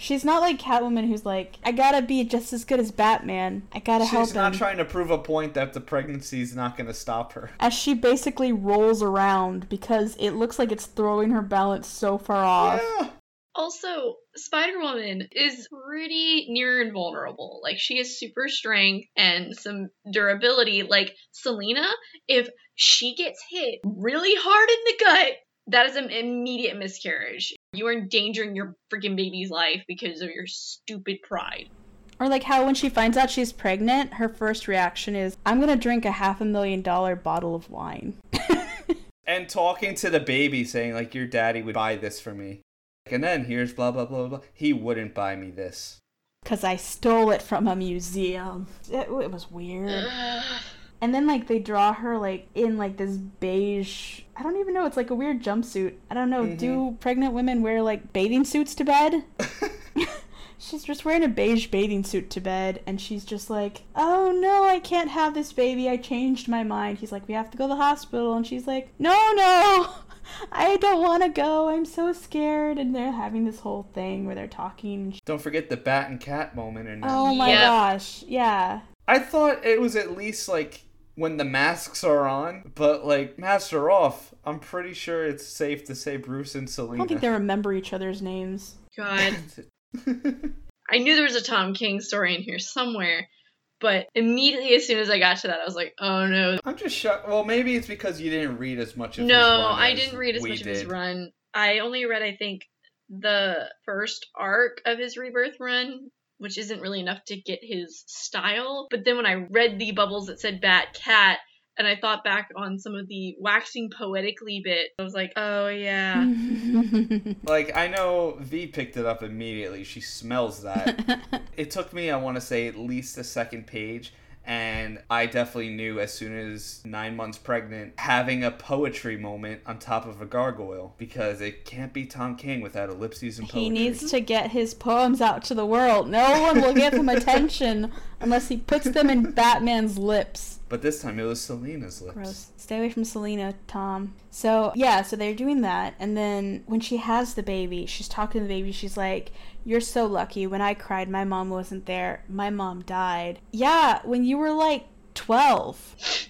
She's not like Catwoman who's like, I gotta be just as good as Batman. I gotta help She's not him. trying to prove a point that the pregnancy is not going to stop her. As she basically rolls around because it looks like it's throwing her balance so far off. Yeah. Also, Spider Woman is pretty near invulnerable. Like, she has super strength and some durability. Like, Selina, if she gets hit really hard in the gut, that is an immediate miscarriage. You are endangering your freaking baby's life because of your stupid pride. Or like how when she finds out she's pregnant, her first reaction is, I'm gonna drink a half a million dollar bottle of wine. And talking to the baby saying, like, your daddy would buy this for me. And then here's blah, blah, blah, blah. He wouldn't buy me this. Cause I stole it from a museum. It, it was weird. Ugh. And then like they draw her like in like this beige I don't even know, it's like a weird jumpsuit. I don't know. Mhm. Do pregnant women wear like bathing suits to bed? She's just wearing a beige bathing suit to bed, and she's just like, "Oh no, I can't have this baby. I changed my mind." He's like, "We have to go to the hospital," and she's like, "No, no, I don't want to go. I'm so scared." And they're having this whole thing where they're talking. Don't forget the bat and cat moment in there. Oh my Yep. gosh, yeah. I thought it was at least like when the masks are on, but like masks are off. I'm pretty sure it's safe to say Bruce and Selina I don't think they remember each other's names. God. I knew there was a Tom King story in here somewhere, but immediately as soon as I got to that, I was like, oh no. I'm just shocked. Well, maybe it's because you didn't read as much of No, his run I didn't read as we much of his run. I only read, I think, the first arc of his rebirth run, which isn't really enough to get his style. But then when I read the bubbles that said Bat Cat, and I thought back on some of the waxing poetically bit, I was like, oh yeah. Like I know V picked it up immediately. She smells that. it took me, I want to say, at least a second page. And I definitely knew as soon as nine months pregnant, having a poetry moment on top of a gargoyle because it can't be Tom King without ellipses and poetry. he needs to get his poems out to the world. No one will give him attention unless he puts them in Batman's lips. But this time it was Selina's lips. Gross. Stay away from Selina, Tom. So, yeah, so they're doing that. And then when she has the baby, she's talking to the baby. She's like, You're so lucky. When I cried, my mom wasn't there. My mom died. Yeah, when you were like 12.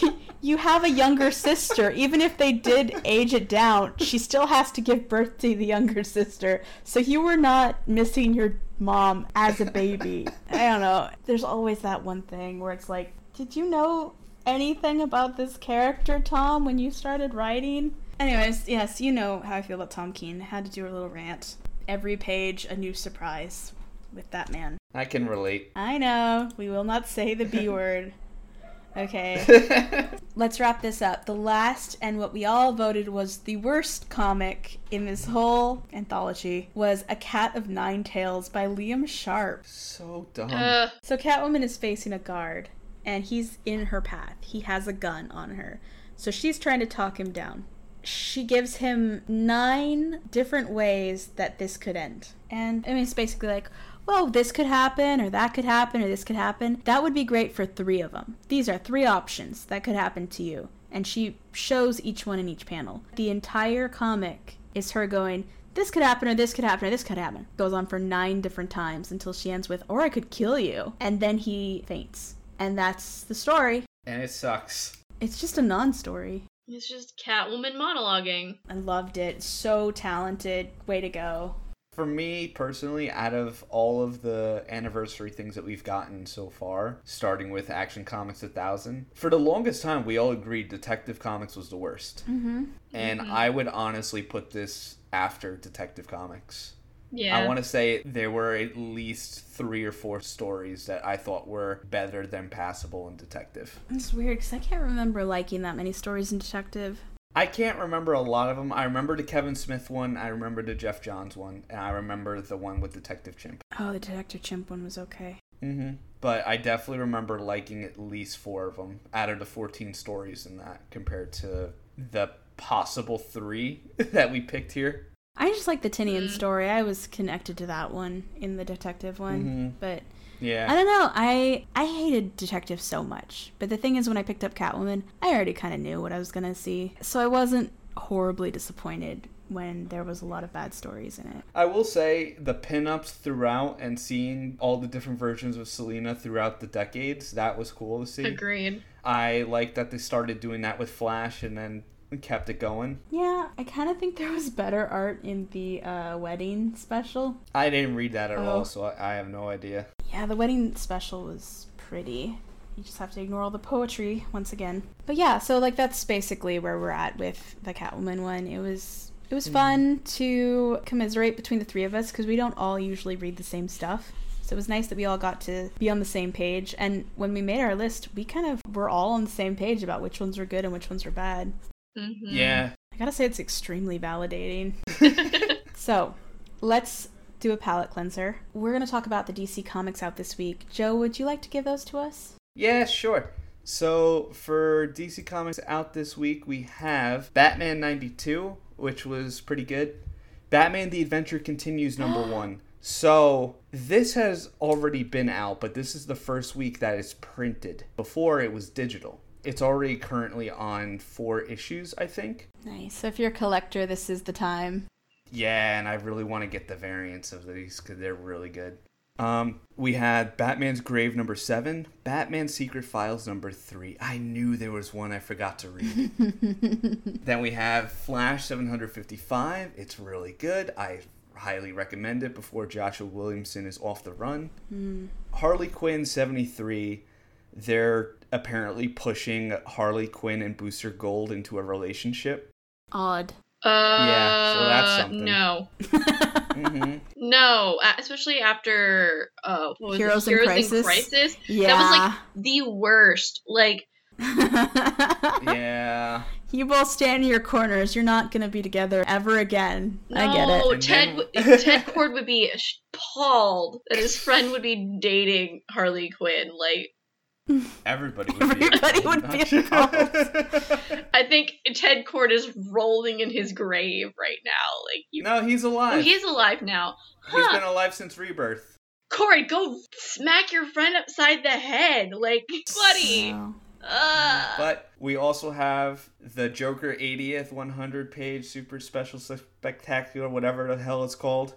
you have a younger sister. Even if they did age it down, she still has to give birth to the younger sister. So you were not missing your mom as a baby. I don't know. There's always that one thing where it's like, did you know anything about this character, Tom, when you started writing? Anyways, yes, you know how I feel about Tom King. Had to do a little rant. Every page, a new surprise with that man. I can relate. I know. We will not say the B word. Okay. Let's wrap this up. The last and what we all voted was the worst comic in this whole anthology was A Cat of Nine Tails by Liam Sharp. so dumb. Uh, So Catwoman is facing a guard and he's in her path. He has a gun on her. So she's trying to talk him down. She gives him nine different ways that this could end. And I mean it's basically like, well, this could happen or that could happen or this could happen. That would be great for 3 of them. These are 3 options that could happen to you. And she shows each one in each panel. The entire comic is her going, this could happen or this could happen or this could happen. Goes on for nine different times until she ends with, or I could kill you. And then he faints. And that's the story. and it sucks. It's just a non story. it's just Catwoman monologuing. I loved it. So talented. Way to go. For me personally, out of all of the anniversary things that we've gotten so far, starting with Action Comics 1000, for the longest time we all agreed Detective Comics was the worst. Mm-hmm. And I would honestly put this after Detective Comics. Yeah. I want to say there were at least three or four stories that I thought were better than passable in Detective. It's weird because I can't remember liking that many stories in Detective. I can't remember a lot of them. I remember the Kevin Smith one, I remember the Jeff Johns one, and I remember the one with Detective Chimp. Oh, the Detective Chimp one was okay. hmm But I definitely remember liking at least four of them out of the 14 stories in that compared to the possible three that we picked here. I just like the Tynion Mm. story. I was connected to that one in the Detective one. Mhm. But Yeah. I don't know. I I hated Detective so much. But the thing is, when I picked up Catwoman, I already kind of knew what I was gonna see, so I wasn't horribly disappointed when there was a lot of bad stories in it. I will say the pinups throughout and seeing all the different versions of Selina throughout the decades, that was cool to see. Agreed. I like that they started doing that with Flash and then kept it going. Yeah, I kind of think there was better art in the uh, wedding special. I didn't read that at Oh. all, so I, I have no idea. Yeah, the wedding special was pretty. You just have to ignore all the poetry once again. But yeah, so like that's basically where we're at with the Catwoman one. It was it was fun to commiserate between the three of us because we don't all usually read the same stuff. So it was nice that we all got to be on the same page. And when we made our list, we kind of were all on the same page about which ones were good and which ones were bad. hmm Yeah. I gotta say, it's extremely validating. So, let's do a palate cleanser. We're going to talk about the DC comics out this week. Joe, would you like to give those to us? Yeah, sure. So for DC Comics out this week, we have Batman 92, which was pretty good. Batman The Adventure Continues number one. So this has already been out, but this is the first week that it's printed. Before it was digital. It's already currently on four issues, I think. Nice. So if you're a collector, this is the time. Yeah, and I really want to get the variants of these because they're really good. Um, we had Batman's Grave number seven, Batman Secret Files number three. I knew there was one I forgot to read. then we have Flash 755. It's really good. I highly recommend it before Joshua Williamson is off the run. Mm. Harley Quinn 73. They're apparently pushing Harley Quinn and Booster Gold into a relationship. Odd. Uh, Yeah, so that's something. No, hmm no, uh, especially after uh, what was Heroes in Heroes Crisis? in Crisis. yeah. That was like the worst. Like, Yeah. you both stand in your corners. You're not gonna be together ever again. I get no, it. And Ted then- Ted Kord would be appalled that his friend would be dating Harley Quinn. Like, Everybody would be. Everybody would be I think Ted Kord is rolling in his grave right now. Like, you, no, he's oh, alive. he's alive now. He's been alive since rebirth. Corey, go smack your friend upside the head. Like, buddy. So, Ugh. But we also have the Joker 80th 100 page super special spectacular, whatever the hell it's called.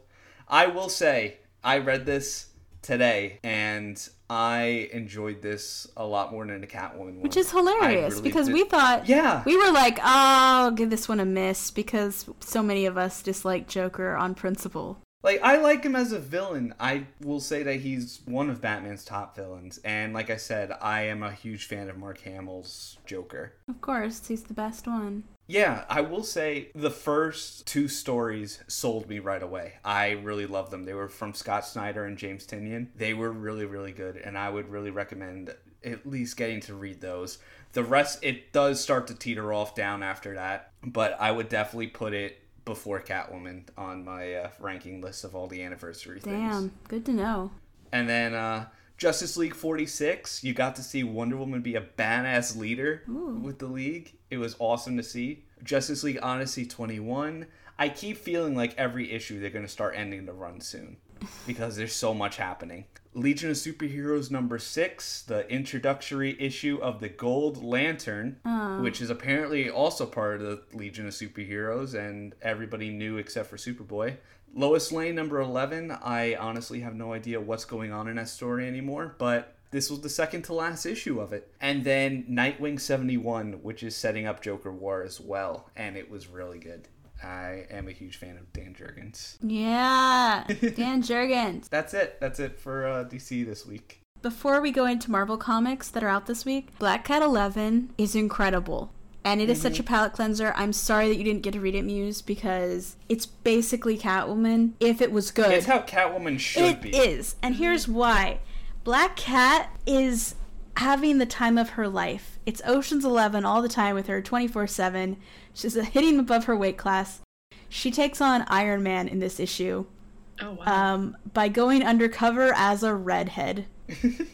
I will say, I read this today and I enjoyed this a lot more than the Catwoman one. which is hilarious really because did- we thought Yeah. we were like, oh, I'll give this one a miss because so many of us dislike Joker on principle. Like I like him as a villain. I will say that he's one of Batman's top villains, and like I said, I am a huge fan of Mark Hamill's Joker. Of course, he's the best one. Yeah, I will say the first two stories sold me right away. I really love them. They were from Scott Snyder and James Tynion. They were really, really good, and I would really recommend at least getting to read those. The rest, it does start to teeter off down after that, but I would definitely put it before Catwoman on my uh, ranking list of all the anniversary things. Damn, good to know. And then uh, Justice League 46, you got to see Wonder Woman be a badass leader Ooh. with the league. It was awesome to see. Justice League Odyssey 21. I keep feeling like every issue they're going to start ending the run soon because there's so much happening. Legion of Superheroes number 6, the introductory issue of the Gold Lantern, Oh. which is apparently also part of the Legion of Superheroes and everybody knew except for Superboy. Lois Lane number 11, I honestly have no idea what's going on in that story anymore, but this was the second to last issue of it. And then Nightwing 71, which is setting up Joker War as well, and it was really good. I am a huge fan of Dan Jurgens. Yeah, Dan Jurgens. That's it. That's it for uh, DC this week. Before we go into Marvel comics that are out this week, Black Cat 11 is incredible. And it is such a palate cleanser. I'm sorry that you didn't get to read it, Muse, because it's basically Catwoman if it was good. It's how Catwoman should It be. is, and here's why. Black Cat is having the time of her life. It's Ocean's 11 all the time with her 24/7. She's hitting above her weight class. She takes on Iron Man in this issue Oh wow. um, by going undercover as a redhead.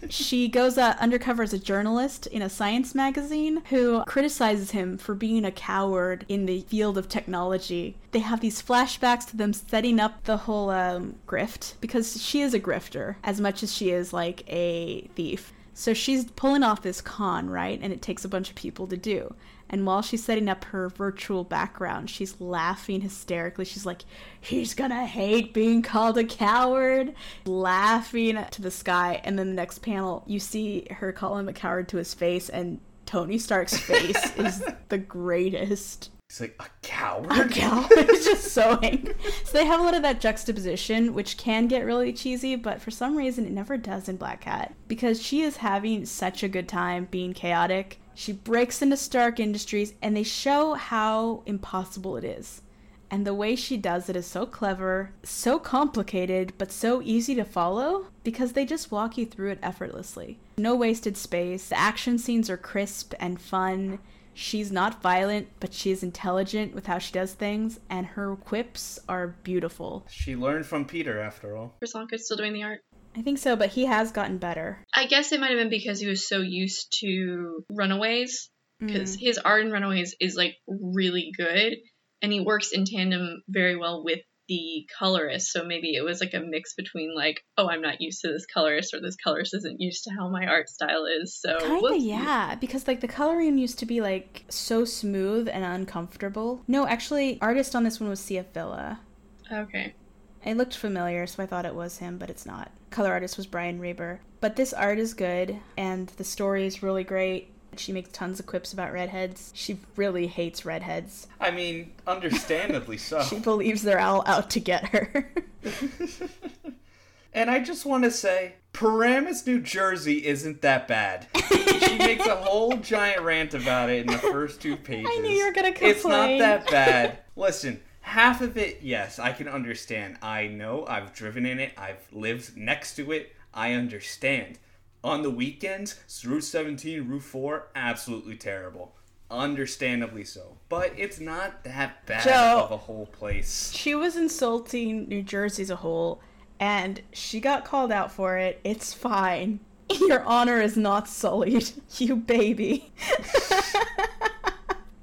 She goes uh, undercover as a journalist in a science magazine who criticizes him for being a coward in the field of technology. They have these flashbacks to them setting up the whole um, grift because she is a grifter as much as she is like a thief. So she's pulling off this con, right? And it takes a bunch of people to do. And while she's setting up her virtual background, she's laughing hysterically. She's like, he's gonna hate being called a coward. Laughing to the sky. And then the next panel, you see her call him a coward to his face, and Tony Stark's face is the greatest. He's like, a coward? A coward is just so angry. So they have a lot of that juxtaposition, which can get really cheesy, but for some reason it never does in Black Cat. Because she is having such a good time being chaotic. She breaks into Stark Industries, and they show how impossible it is. And the way she does it is so clever, so complicated, but so easy to follow because they just walk you through it effortlessly. No wasted space. The action scenes are crisp and fun. She's not violent, but she is intelligent with how she does things, and her quips are beautiful. She learned from Peter, after all. Chris still doing the art. I think so, but he has gotten better. I guess it might have been because he was so used to Runaways, because mm. his art in Runaways is like really good, and he works in tandem very well with the colorist. So maybe it was like a mix between like, oh, I'm not used to this colorist, or this colorist isn't used to how my art style is. So Kinda, yeah, because like the coloring used to be like so smooth and uncomfortable. No, actually, artist on this one was Sia Villa. Okay. It looked familiar, so I thought it was him, but it's not. Color artist was Brian Reber. But this art is good, and the story is really great. She makes tons of quips about redheads. She really hates redheads. I mean, understandably so. She believes they're all out to get her. And I just want to say, Paramus, New Jersey isn't that bad. she makes a whole giant rant about it in the first two pages. I knew you were gonna complain. It's not that bad. Listen, half of it, yes, I can understand. I know, I've driven in it, I've lived next to it, I understand. On the weekends, Route 17, Route 4, absolutely terrible. Understandably so. But it's not that bad Joe. of a whole place. she was insulting New Jersey as a whole, and she got called out for it. It's fine. Your honor is not sullied, you baby.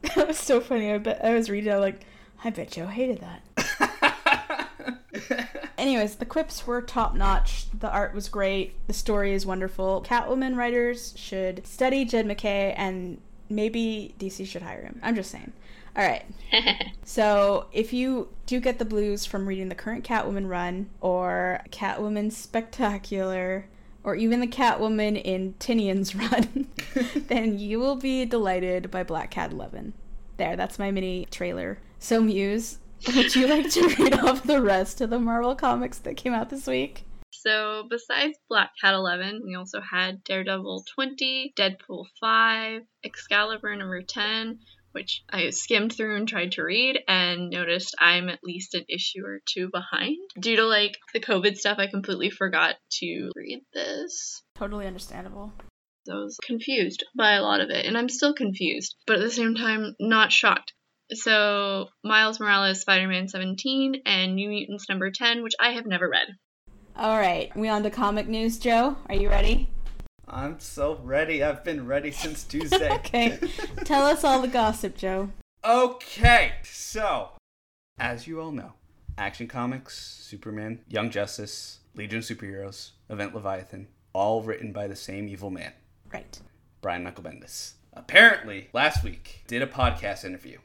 that was so funny. I bet I was reading. it, like, I bet Joe hated that. Anyways, the quips were top notch. The art was great. The story is wonderful. Catwoman writers should study Jed MacKay, and maybe DC should hire him. I'm just saying. All right. So, if you do get the blues from reading the current Catwoman run, or Catwoman Spectacular, or even the Catwoman in Tynion's run, then you will be delighted by Black Cat 11. There, that's my mini trailer. So, Muse, would you like to read off the rest of the Marvel comics that came out this week? So besides Black Cat 11, we also had Daredevil 20, Deadpool 5, Excalibur number 10, which I skimmed through and tried to read and noticed I'm at least an issue or two behind. Due to like the COVID stuff, I completely forgot to read this. Totally understandable. I was confused by a lot of it, and I'm still confused, but at the same time, not shocked. So, Miles Morales Spider Man 17 and New Mutants number 10, which I have never read. All right, we on to comic news, Joe. Are you ready? I'm so ready. I've been ready since Tuesday. okay. Tell us all the gossip, Joe. Okay, so as you all know, Action Comics, Superman, Young Justice, Legion of Superheroes, Event Leviathan, all written by the same evil man, Right. Brian Michael Bendis. Apparently, last week did a podcast interview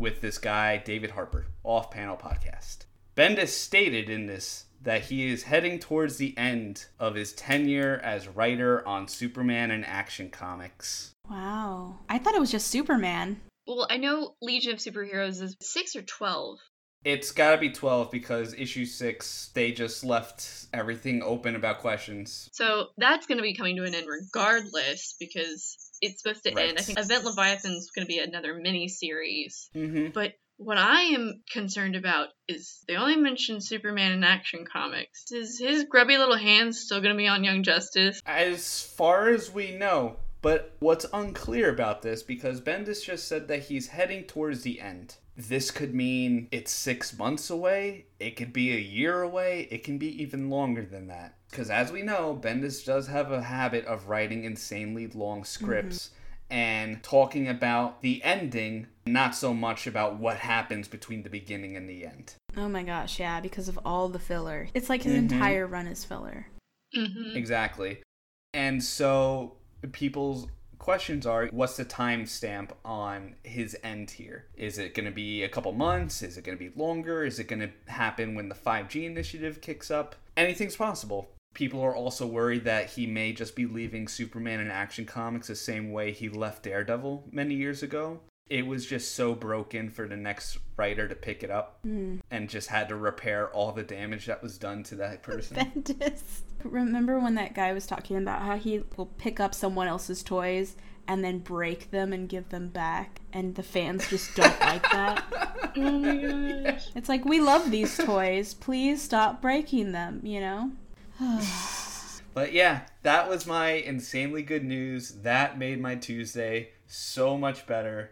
with this guy David Harper, off panel podcast. Bendis stated in this that he is heading towards the end of his tenure as writer on Superman and Action Comics. Wow. I thought it was just Superman. Well, I know Legion of Superheroes is 6 or 12. It's got to be 12 because issue 6 they just left everything open about questions. So that's going to be coming to an end regardless because it's supposed to Right. end. I think Event Leviathan's going to be another mini series. Mhm. But what I am concerned about is they only mention Superman in Action Comics. Is his grubby little hands still going to be on Young Justice? As far as we know, but what's unclear about this because Bendis just said that he's heading towards the end. This could mean it's 6 months away, it could be a year away, it can be even longer than that. Cuz as we know, Bendis does have a habit of writing insanely long scripts. And talking about the ending, not so much about what happens between the beginning and the end. Oh my gosh, yeah, because of all the filler. It's like his Mhm. entire run is filler. Mm-hmm. Exactly. And so people's questions are what's the time stamp on his end here? Is it going to be a couple months? Is it going to be longer? Is it going to happen when the 5G initiative kicks up? Anything's possible. People are also worried that he may just be leaving Superman and Action Comics the same way he left Daredevil many years ago. It was just so broken for the next writer to pick it up Hmm. and just had to repair all the damage that was done to that person. Bendis. Remember when that guy was talking about how he will pick up someone else's toys and then break them and give them back, and the fans just don't like that? Oh my gosh. It's like, we love these toys. Please stop breaking them, you know? But yeah, that was my insanely good news. That made my Tuesday so much better.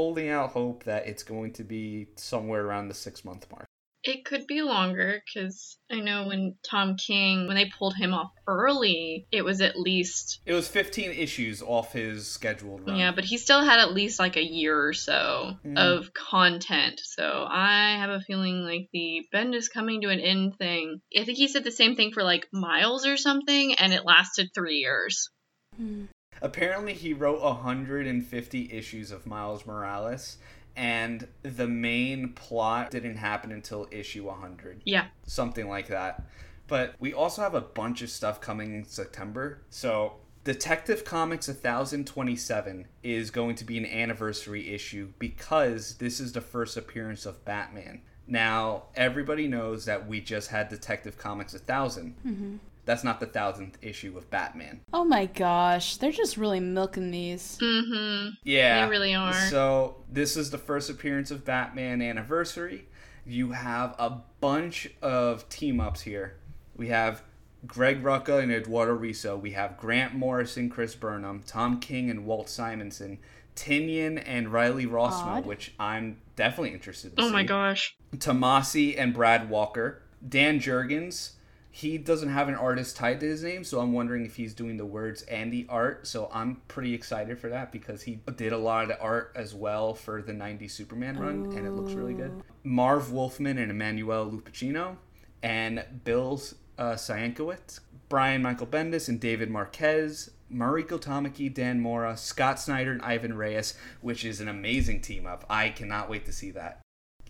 Holding out hope that it's going to be somewhere around the six month mark. It could be longer because I know when Tom King, when they pulled him off early, it was at least. It was 15 issues off his scheduled run. Yeah, but he still had at least like a year or so Mhm. of content. So I have a feeling like the bend is coming to an end thing. I think he said the same thing for like Miles or something, and it lasted three years. Hmm. Apparently, he wrote 150 issues of Miles Morales, and the main plot didn't happen until issue 100. Yeah. Something like that. But we also have a bunch of stuff coming in September. So, Detective Comics 1027 is going to be an anniversary issue because this is the first appearance of Batman. Now, everybody knows that we just had Detective Comics 1000. Mm-hmm. That's not the thousandth issue of Batman. Oh my gosh, they're just really milking these. Mm-hmm. Yeah. They really are. So this is the first appearance of Batman anniversary. You have a bunch of team ups here. We have Greg Rucka and Eduardo Risso. We have Grant Morrison, and Chris Burnham, Tom King and Walt Simonson, Tynion and Riley Rossmo, Odd. which I'm definitely interested to Oh see. my gosh. Tomasi and Brad Walker. Dan Jurgens, he doesn't have an artist tied to his name, so I'm wondering if he's doing the words and the art. So I'm pretty excited for that because he did a lot of the art as well for the 90s Superman run, and it looks really good. Marv Wolfman and Emmanuel Lupacchino, and Bill uh, Sienkiewicz, Brian Michael Bendis and David Marquez, Mariko Tamaki, Dan Mora, Scott Snyder, and Ivan Reis, which is an amazing team up. I cannot wait to see that.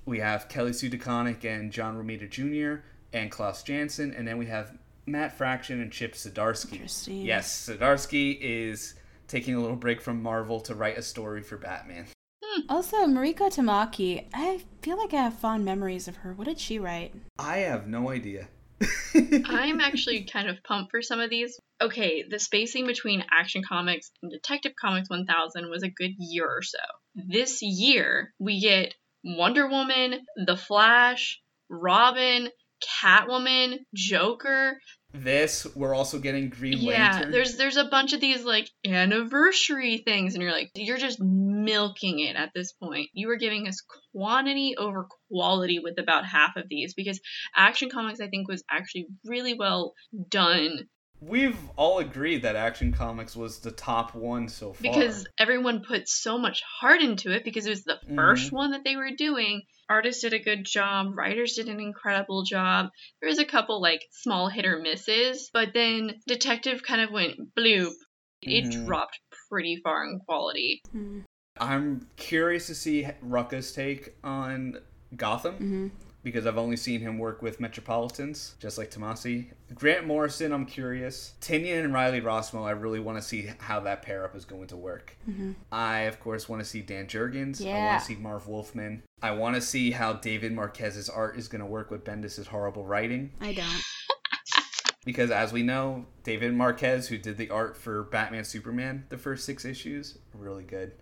We have Kelly Sue DeConnick and John Romita Jr. and Klaus Janson, and then we have Matt Fraction and Chip Zdarsky. Interesting. Yes, Zdarsky is taking a little break from Marvel to write a story for Batman. Hmm. Also, Mariko Tamaki, I feel like I have fond memories of her. What did she write? I have no idea. I'm actually kind of pumped for some of these. Okay, the spacing between Action Comics and Detective Comics 1000 was a good year or so. This year, we get Wonder Woman, The Flash, Robin, Catwoman, Joker. This, we're also getting Green Yeah, Lantern. there's there's a bunch of these like anniversary things, and you're like, you're just milking it at this point. You are giving us quantity over quality with about half of these because Action Comics, I think, was actually really well done We've all agreed that Action Comics was the top one so far. because everyone put so much heart into it because it was the 1st Mhm. one that they were doing. Artists did a good job, writers did an incredible job. There was a couple like small hit or misses, but then Detective kind of went bloop. It Mhm. dropped pretty far in quality. Hmm. I'm curious to see Rucka's take on Gotham Mm-hmm. Because I've only seen him work with Metropolitans, just like Tomasi. Grant Morrison, I'm curious. Tynion and Riley Rossmo, I really want to see how that pair up is going to work. Mhm. I, of course, want to see Dan Jurgens. Yeah. I want to see Marv Wolfman. I want to see how David Marquez's art is going to work with Bendis' horrible writing. I don't. Because as we know, David Marquez, who did the art for Batman Superman, the first six issues, really good.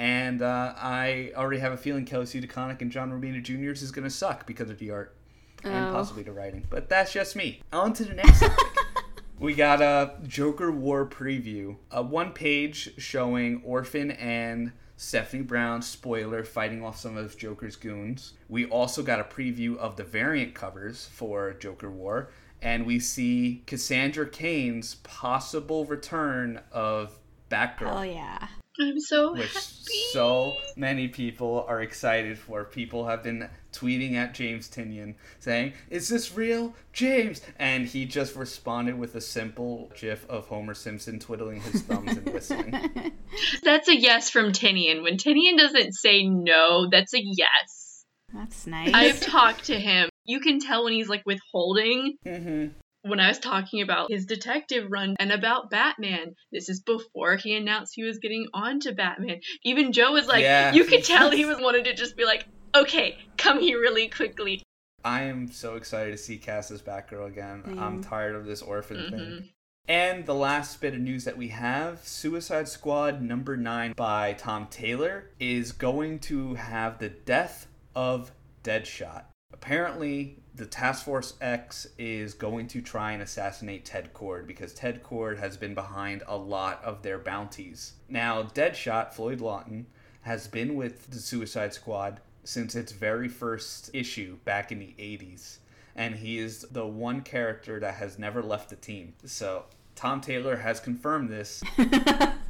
And uh, I already have a feeling Kelly Sue DeConnick and John Romita Jr.'s is going to suck because of the art and Oh. possibly the writing. But that's just me. On to the next topic. We got a Joker War preview, a one page showing Orphan and Stephanie Brown, spoiler, fighting off some of Joker's goons. We also got a preview of the variant covers for Joker War, and we see Cassandra Cain's possible return of Batgirl Oh yeah. I'm so which happy. so many people are excited for. People have been tweeting at James Tynion saying, "Is this real, James?" And he just responded with a simple GIF of Homer Simpson twiddling his thumbs and whistling. That's a yes from Tynion. When Tynion doesn't say no, that's a yes. That's nice. I've talked to him. You can tell when he's like withholding. Mm hmm When I was talking about his detective run and about Batman, this is before he announced he was getting on to Batman. Even Joe was like, Yeah. you could tell he was wanted to just be like, okay, come here really quickly. I am so excited to see Cass as Batgirl again. I'm Mm. tired of this orphan Mhm. thing. And the last bit of news that we have Suicide Squad number 9 by Tom Taylor is going to have the death of Deadshot. Apparently, the Task Force X is going to try and assassinate Ted Kord because Ted Kord has been behind a lot of their bounties. Now, Deadshot, Floyd Lawton, has been with the Suicide Squad since its very first issue back in the 80s. And he is the one character that has never left the team. So Tom Taylor has confirmed this.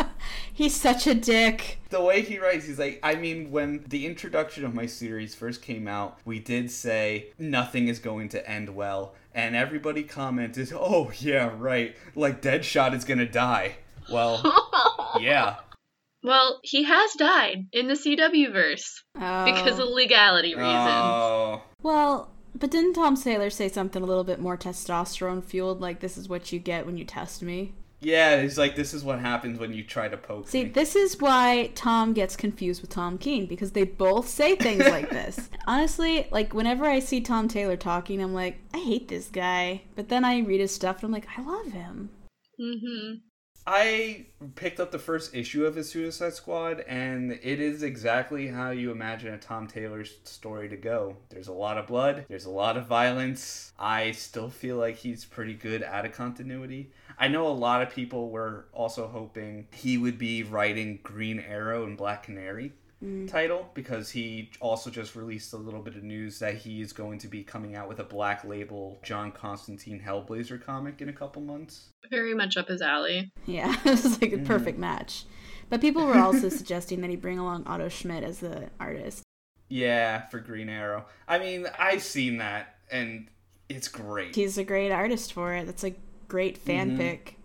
He's such a dick. The way he writes, he's like, I mean, when the introduction of my series first came out, we did say nothing is going to end well. And everybody commented, oh, yeah, right. Like, Deadshot is going to die. Well, yeah. Well, he has died in the CW verse Oh. because of legality reasons. Oh. Well, but didn't Tom Taylor say something a little bit more testosterone fueled, like this is what you get when you test me? Yeah, he's like, this is what happens when you try to poke See, me. this is why Tom gets confused with Tom King because they both say things like this. Honestly, like whenever I see Tom Taylor talking, I'm like, I hate this guy. But then I read his stuff and I'm like, I love him. Mm-hmm. I picked up the first issue of his Suicide Squad, and it is exactly how you imagine a Tom Taylor story to go. There's a lot of blood, there's a lot of violence. I still feel like he's pretty good at a continuity. I know a lot of people were also hoping he would be writing Green Arrow and Black Canary mm. title because he also just released a little bit of news that he is going to be coming out with a black label John Constantine Hellblazer comic in a couple months. Very much up his alley. Yeah, this is like a mm. perfect match. But people were also suggesting that he bring along Otto Schmidt as the artist. Yeah, for Green Arrow. I mean, I've seen that and it's great. He's a great artist for it. That's a great fan Mhm. pick.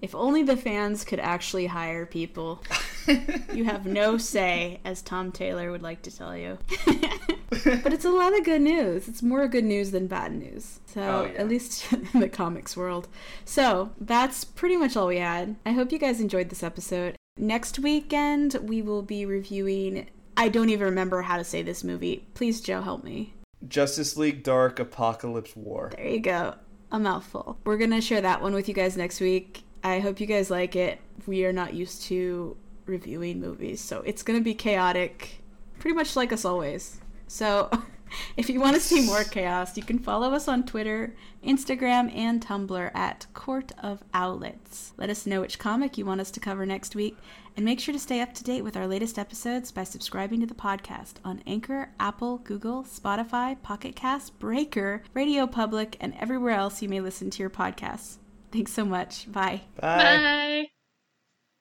If only the fans could actually hire people. you have no say, as Tom Taylor would like to tell you. but it's a lot of good news. It's more good news than bad news. So, Oh, yeah. at least in the comics world. So, that's pretty much all we had. I hope you guys enjoyed this episode. Next weekend, we will be reviewing. I don't even remember how to say this movie. Please, Joe, help me. Justice League Dark Apokolips War. There you go. A mouthful. We're going to share that one with you guys next week. I hope you guys like it. We are not used to reviewing movies, so it's going to be chaotic, pretty much like us always. So, if you want to see more chaos, you can follow us on Twitter, Instagram, and Tumblr at Court of Owlets. Let us know which comic you want us to cover next week, and make sure to stay up to date with our latest episodes by subscribing to the podcast on Anchor, Apple, Google, Spotify, Pocket Cast, Breaker, Radio Public, and everywhere else you may listen to your podcasts. Thanks so much. Bye. Bye.